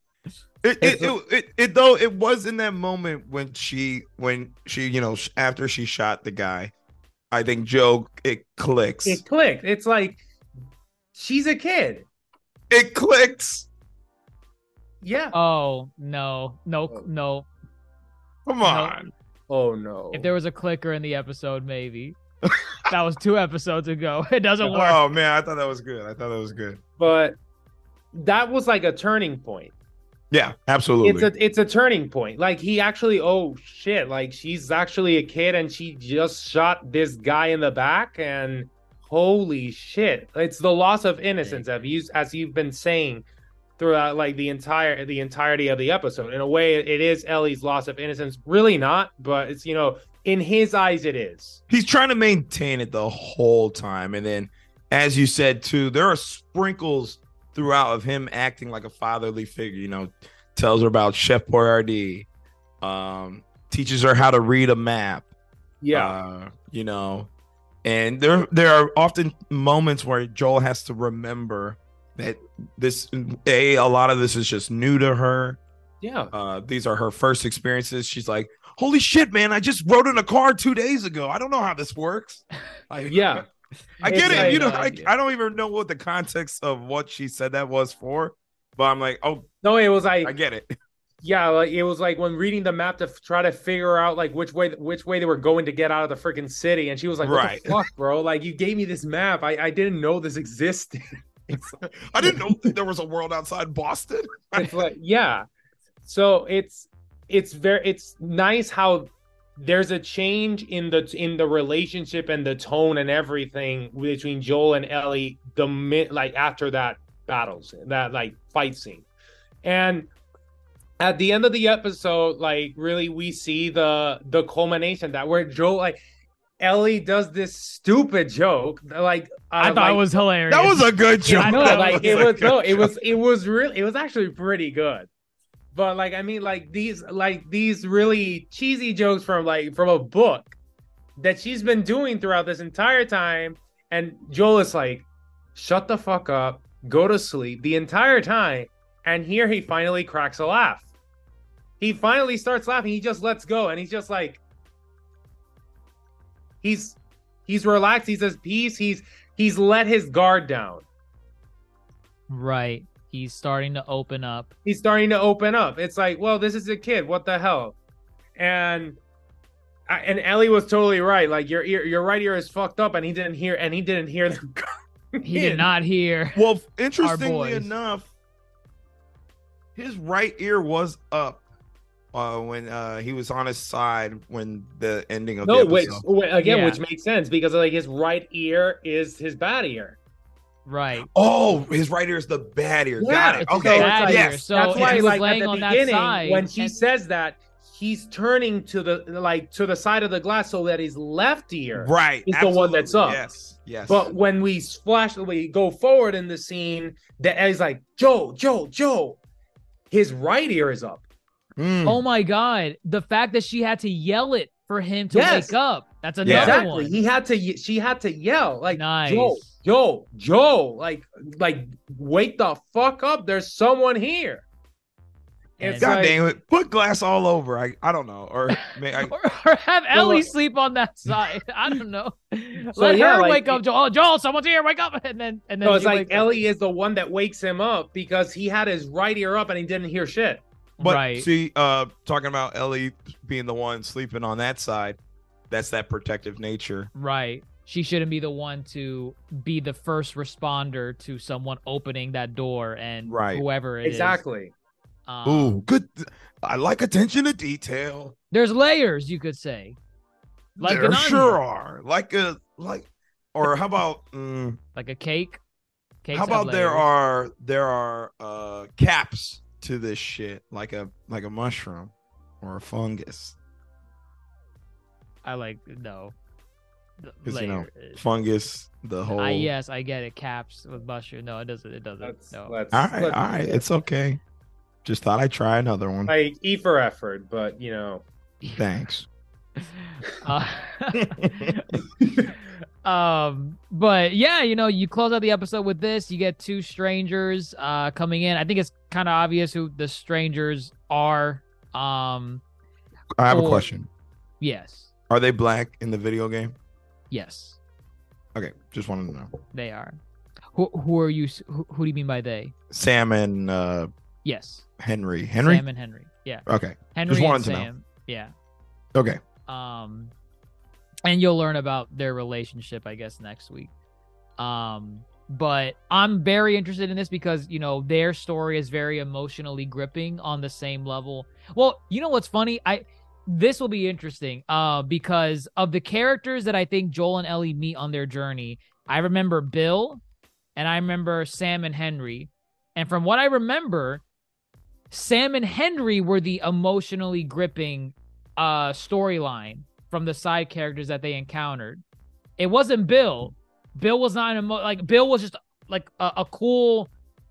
E: It, it, it, it, it though it was in that moment when she when she you know after she shot the guy, I think Joe it clicks.
F: it clicked it's like she's a kid
E: It clicks.
F: Yeah
D: Oh no, no,
F: Oh.
D: no.
E: Come on.
F: oh no
D: If there was a clicker in the episode, maybe. that was two episodes ago. It doesn't oh, work.
E: Oh man, I thought that was good. I thought that was good.
F: but that was like a turning point
E: Yeah, absolutely.
F: it's a it's a turning point like he actually oh shit like she's actually a kid and she just shot this guy in the back and holy shit it's the loss of innocence as you as you've been saying throughout like the entire the entirety of the episode in a way it is ellie's loss of innocence really not but it's you know in his eyes it is
E: He's trying to maintain it the whole time, and then, as you said too, there are sprinkles throughout of him acting like a fatherly figure. You know, tells her about Chef Boyardee, um, teaches her how to read a map.
F: yeah
E: uh, you know, and there there are often moments where Joel has to remember that this a a lot of this is just new to her.
F: yeah
E: Uh, these are her first experiences. She's like, "Holy shit, man! I just rode in a car two days ago. I don't know how this works." Like,
F: yeah
E: I get
F: It's
E: it.
F: like-
E: you know,
D: no
E: I. I don't even know what the context of what she said that was for, but I'm like, oh,
F: no it was like
E: I get it.
F: Yeah, like it was like when reading the map to f- try to figure out like which way which way they were going to get out of the freaking city, and she was like, "What
E: Right.
F: the fuck, bro? Like you gave me this map, I I didn't know this existed." it's,
E: I didn't know there was a world outside Boston.
F: like yeah, so it's it's very it's nice how there's a change in the in the relationship and the tone and everything between Joel and Ellie the like after that battles that like fight scene, and at the end of the episode, like really we see the the culmination that where Joel like Ellie does this stupid joke like
D: I thought
F: like,
D: it was hilarious.
E: That was a good joke.
F: I know,
E: That
F: like it was
E: good
F: no, it was it was really it was actually pretty good. But like I mean, like these like these really cheesy jokes from like from a book that she's been doing throughout this entire time, and Joel is like, "Shut the fuck up, go to sleep." The entire time, and here he finally cracks a laugh. He finally starts laughing. He just lets go, and he's just like, he's He's relaxed. He's at peace. He's he's let his guard down.
D: Right. He's starting to open up.
F: He's starting to open up. It's like, well, this is a kid. What the hell? And I- and Ellie was totally right. Like your ear, your right ear is fucked up, and he didn't hear, and he didn't hear them.
D: He did not hear.
E: Well, interestingly enough, his right ear was up uh, when uh, he was on his side when the ending of
F: No,
E: the
F: which
E: episode.
F: wh- again,
D: Yeah.
F: which makes sense because like his right ear is his bad ear.
D: Right.
E: Oh, his right ear is the bad ear. Got it. Okay.
D: bad ear.
E: yes.
D: So
F: That's why,
D: he was
F: like
D: laying
F: at the
D: on that
F: beginning,
D: side,
F: when she
D: and-
F: says that, he's turning to the like to the side of the glass so that his left ear
E: Right.
F: is the one that's up.
E: Yes. Yes.
F: But when we flash, we go forward in the scene, that Ellie's like, Joe, Joe, Joe. His right ear is up.
E: Mm.
D: Oh my god, the fact that she had to yell it for him to
F: Yes.
D: wake up. That's another
E: Yeah.
F: exactly.
D: one.
F: He had to. She had to yell like,
D: Nice.
F: Joe, Joe, Joe. Like, like, wake the fuck up. There's someone here.
D: And-
E: God
F: like-
E: damn it. Put glass all over. I, I don't know. Or may I,
D: or, or have Ellie
F: look-
D: sleep on that side. I don't know.
F: So,
D: Let
F: yeah,
D: her
F: like,
D: wake up.
F: it-
D: Joel, oh, Joel, someone's here. Wake up! And then and then
F: No, it's like
D: wakes up.
F: Ellie is the one that wakes him up because he had his right ear up and he didn't hear shit.
E: But
D: right.
E: see, uh, talking about Ellie being the one sleeping on that side, that's that protective nature.
D: Right. She shouldn't be the one to be the first responder to someone opening that door and
E: Right.
D: whoever it is.
F: Exactly.
D: Um,
E: Ooh, good. I like attention to detail.
D: There's layers, you could say. Like
E: there sure are. Like a like, or how about? mm,
D: Like a cake. Cakes
E: how
D: have
E: about there are there are uh caps to this shit, like a like a mushroom or a fungus.
D: I like no. The
E: 'Cause, you know, Fungus, the whole.
D: I yes, I get it. Caps with mushroom. No, it doesn't. It doesn't.
F: Let's,
D: no.
F: let's,
E: All right,
F: let's-
E: all right, it's okay. Just thought I'd try another one.
F: like E for effort, but you know,
E: Thanks.
D: Uh, um, but yeah, you know, you close out the episode with this. You get two strangers uh coming in. I think it's kind of obvious who the strangers are. Um,
E: I have a question.
D: yes,
E: Are they black in the video game?
D: yes,
E: Okay, just wanted to know.
D: they are. Who who are you? Who, who do you mean by they?
E: Sam and uh,
D: Yes,
E: Henry. Henry.
D: Sam and Henry. Yeah,
E: Okay.
D: Henry and
E: wanted to know.
D: Yeah.
E: Okay.
D: um and you'll learn about their relationship i guess next week. Um but i'm very interested in this because you know their story is very emotionally gripping on the same level. Well you know what's funny? I this will be interesting uh because of the characters that i think joel and ellie meet on their journey i remember bill and i remember sam and henry. And from what i remember sam and henry were the emotionally gripping uh storyline from the side characters that they encountered. It wasn't Bill. Bill was not emo- like Bill was just like a, a cool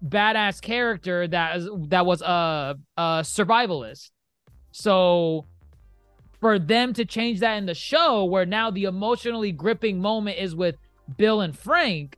D: badass character that is that was a, a survivalist. So for them to change that in the show where now the emotionally gripping moment is with Bill and Frank,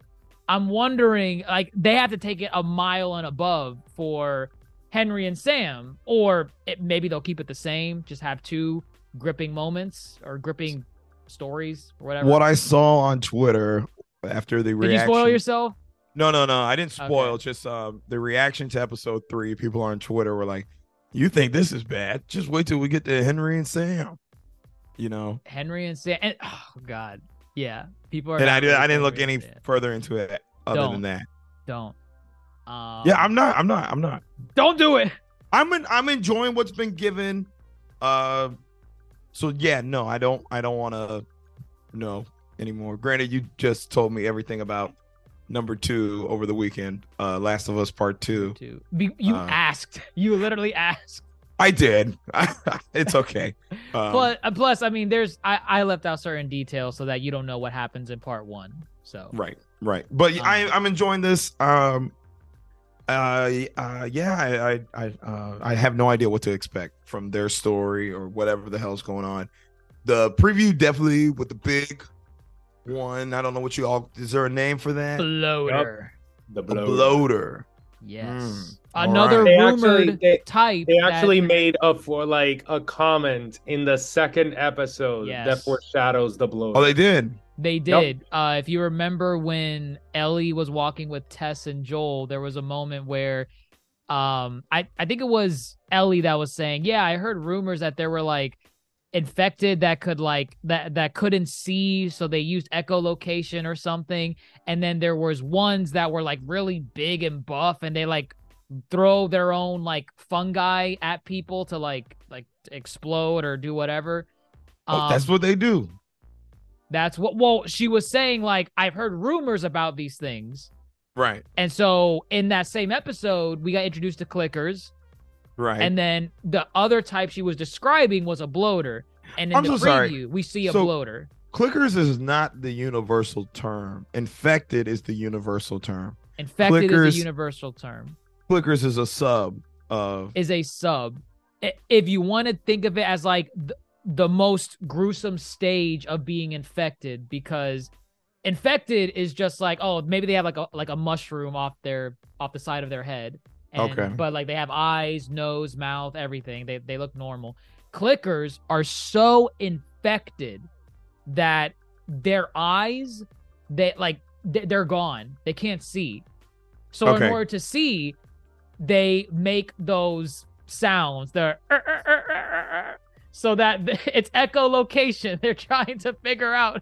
D: I'm wondering like they have to take it a mile and above for Henry and Sam, or it, maybe they'll keep it the same, just have two gripping moments or gripping stories or whatever.
E: What I saw on Twitter after the reaction.
D: Did
E: reaction.
D: you spoil yourself?
E: No, no, no. I didn't spoil.
D: Okay.
E: Just uh, the reaction to episode three. People on Twitter were like, "You think this is bad? Just wait till we get to Henry and Sam." You know,
D: Henry and Sam. And, oh God, yeah. People are.
E: and I did. I didn't look any
D: Sam.
E: further into it other
D: Don't.
E: than that.
D: Don't. Um,
E: Yeah, I'm not. I'm not. I'm not.
D: Don't do it.
E: I'm. In, I'm enjoying what's been given. Uh, so yeah, no, I don't. I don't want to know anymore. Granted, you just told me everything about number two over the weekend. Uh, Last of Us Part Two.
D: Be, you
E: Uh,
D: asked. You literally asked.
E: I did. it's okay. Um,
D: but uh, plus, I mean, there's I I left out certain details so that you don't know what happens in part one. So
E: Right, right. But I,
D: Um,
E: I'm enjoying this. Um, uh, uh, yeah, I, I, I, uh, I have no idea what to expect from their story or whatever the hell's going on. The preview definitely with the big one. I don't know what you all. Is there a name for that?
D: bloater.
F: the
E: A
F: blow.
E: bloater.
D: Yes.
E: all
D: Another
E: right.
F: They actually-
D: rumored
F: they-
D: type.
F: They
D: that-
F: actually made up for like a comment in the second episode that foreshadows the blow.
E: Oh, they did.
D: They did. Uh, if you remember when Ellie was walking with Tess and Joel, there was a moment where um I, I think it was Ellie that was saying, Yeah, I heard rumors that there were like infected that could like that that couldn't see, so they used echolocation or something. And then there was ones that were like really big and buff and they like throw their own like fungi at people to like like explode or do whatever.
E: Oh, that's
D: Um,
E: what they do.
D: That's what. Well, she was saying like I've heard rumors about these things,
E: Right.
D: and so in that same episode, we got introduced to clickers,
E: Right.
D: and then the other type she was describing was a bloater, and in
E: I'm
D: the
E: so sorry.
D: preview we see a
E: So-
D: bloater.
E: Clickers is not the universal term. Infected is the universal term.
D: Infected is
E: clickers-
D: a universal term.
E: Clickers is a sub of
D: Is a sub. If you want to think of it as like the, most gruesome stage of being infected, because infected is just like oh maybe they have like a like a mushroom off their off the side of their head. And,
E: Okay.
D: but like they have eyes nose mouth everything. They, they look normal. Clickers are so infected that their eyes they like they- they're gone. They can't see. So
E: Okay.
D: in order to see they make those sounds. They're so that it's echolocation they're trying to figure out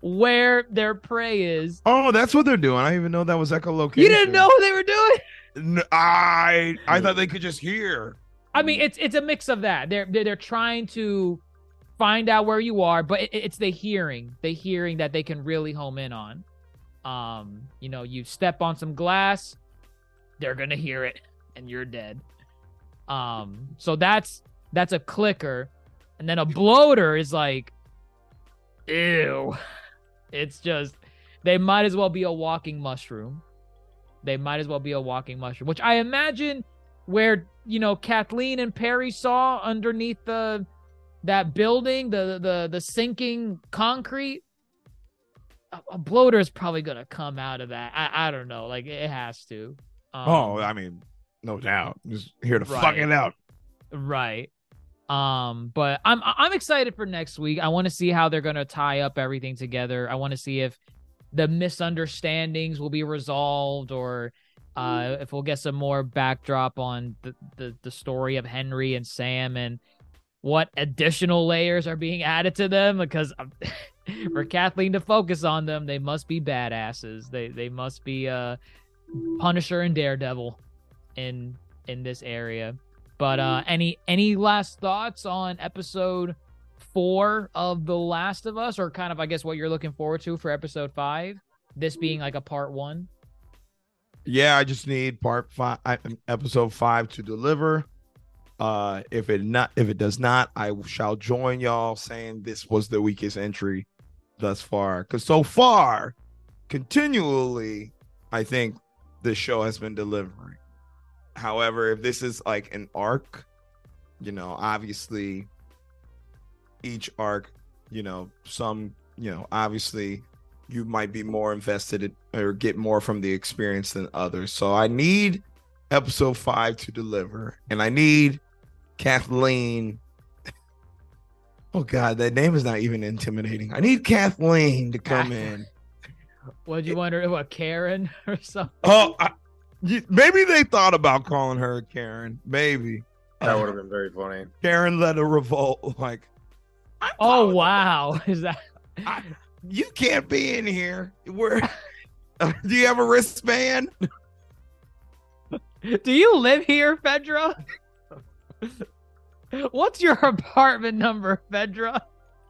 D: where their prey is
E: Oh, that's what they're doing. I didn't even know that was echolocation.
D: you didn't know what they were doing
E: I I thought they could just hear.
D: I mean, it's it's a mix of that. They're they're, they're trying to find out where you are, but it, it's the hearing, the hearing that they can really home in on. Um, you know, you step on some glass, they're gonna hear it, and you're dead. Um, so that's that's a clicker, and then a bloater is like, ew. It's just they might as well be a walking mushroom. They might as well be a walking mushroom, which I imagine where you know Kathleen and Perry saw underneath the that building, the the the sinking concrete. A, a bloater is probably gonna come out of that. I I don't know, like it has to. Um,
E: oh, I mean, no doubt. Just here to fuck it out.
D: Right. Um, but I'm I'm excited for next week. I want to see how they're gonna tie up everything together. I want to see if the misunderstandings will be resolved or uh if we'll get some more backdrop on the, the, the story of Henry and Sam and what additional layers are being added to them because for Kathleen to focus on them, they must be badasses. They they must be uh Punisher and Daredevil in in this area. But uh any any last thoughts on episode four of The Last of Us, or kind of I guess what you're looking forward to for episode five? This being like a part one.
E: Yeah, I just need part five, episode five to deliver. Uh, if it not, if it does not, I shall join y'all saying this was the weakest entry thus far. Because so far, continually, I think the show has been delivering. However, if this is like an arc, you know, obviously, each arc, you know, some, you know, obviously you might be more invested in, or get more from the experience than others. So I need episode five to deliver, and I need Kathleen. Oh God, that name is not even intimidating. I need Kathleen to come in.
D: Would you wonder what Karen or something?
E: Oh, I, maybe they thought about calling her Karen. Maybe
F: That would have been very funny.
E: Karen led a revolt. Like, I'm
D: Oh
E: fine with
D: wow, is that?
E: I- you can't be in here. Where do you have a wristband?
D: Do you live here, Fedra? What's your apartment number, Fedra?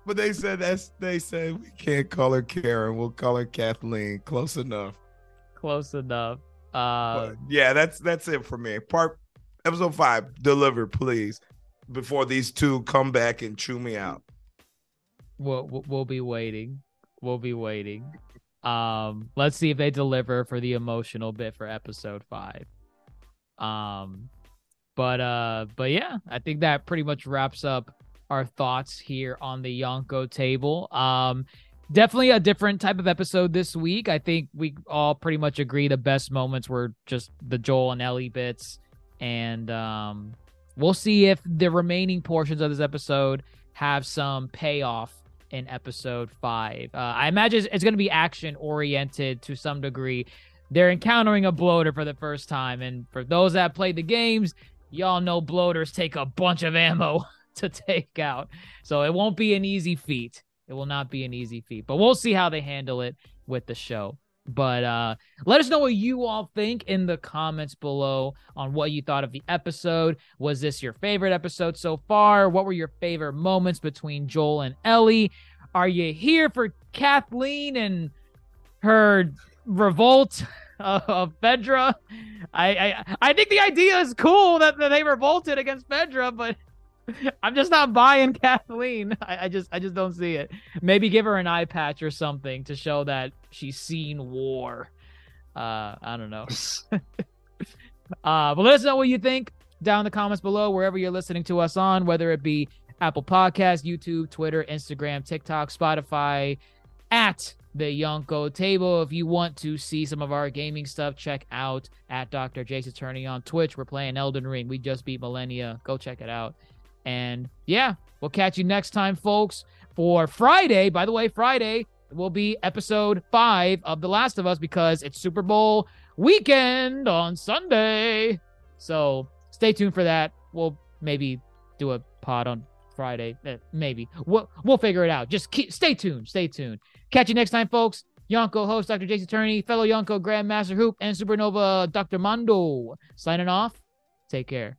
E: But they said that's they said we can't call her Karen. We'll call her Kathleen. Close enough.
D: Close enough. Uh,
E: yeah, that's that's it for me. Part episode five delivered, please, before these two come back and chew me out.
D: we'll we'll- we'll be waiting. We'll be waiting. Um, let's see if they deliver for the emotional bit for episode five. Um, but uh, but yeah, I think that pretty much wraps up our thoughts here on the Yonko table. Um, definitely a different type of episode this week. I think we all pretty much agree the best moments were just the Joel and Ellie bits, and um, we'll see if the remaining portions of this episode have some payoff in episode five. Uh, I imagine it's, going to be action oriented to some degree. They're encountering a bloater for the first time, and for those that played the games, y'all know bloaters take a bunch of ammo to take out, so it won't be an easy feat. It will not be an easy feat, but we'll see how they handle it with the show. But uh, let us know what you all think in the comments below on what you thought of the episode. Was this your favorite episode so far? What were your favorite moments between Joel and Ellie? Are you here for Kathleen and her revolt of, FEDRA? I, I I think the idea is cool that, that they revolted against FEDRA, but I'm just not buying Kathleen. I, I, just I just don't see it. Maybe give her an eye patch or something to show that she's seen war. Uh, I don't know. uh, but let us know what you think down in the comments below, wherever you're listening to us on, whether it be Apple Podcast, YouTube, Twitter, Instagram, TikTok, Spotify, at the Yonko table. If you want to see some of our gaming stuff, check out at Dr. Jace Attorney on Twitch. We're playing Elden Ring. We just beat Malenia. Go check it out. And yeah, we'll catch you next time, folks, for Friday. By the way, Friday will be episode five of The Last of Us because it's Super Bowl weekend on Sunday. So stay tuned for that. We'll maybe do a pod on Friday. Eh, maybe we'll we'll figure it out. Just keep stay tuned. Stay tuned. Catch you next time, folks. Yonko host Dr. Jace Attorney, fellow Yonko Grandmaster Hoop, and Supernova Dr. Mondo signing off. Take care.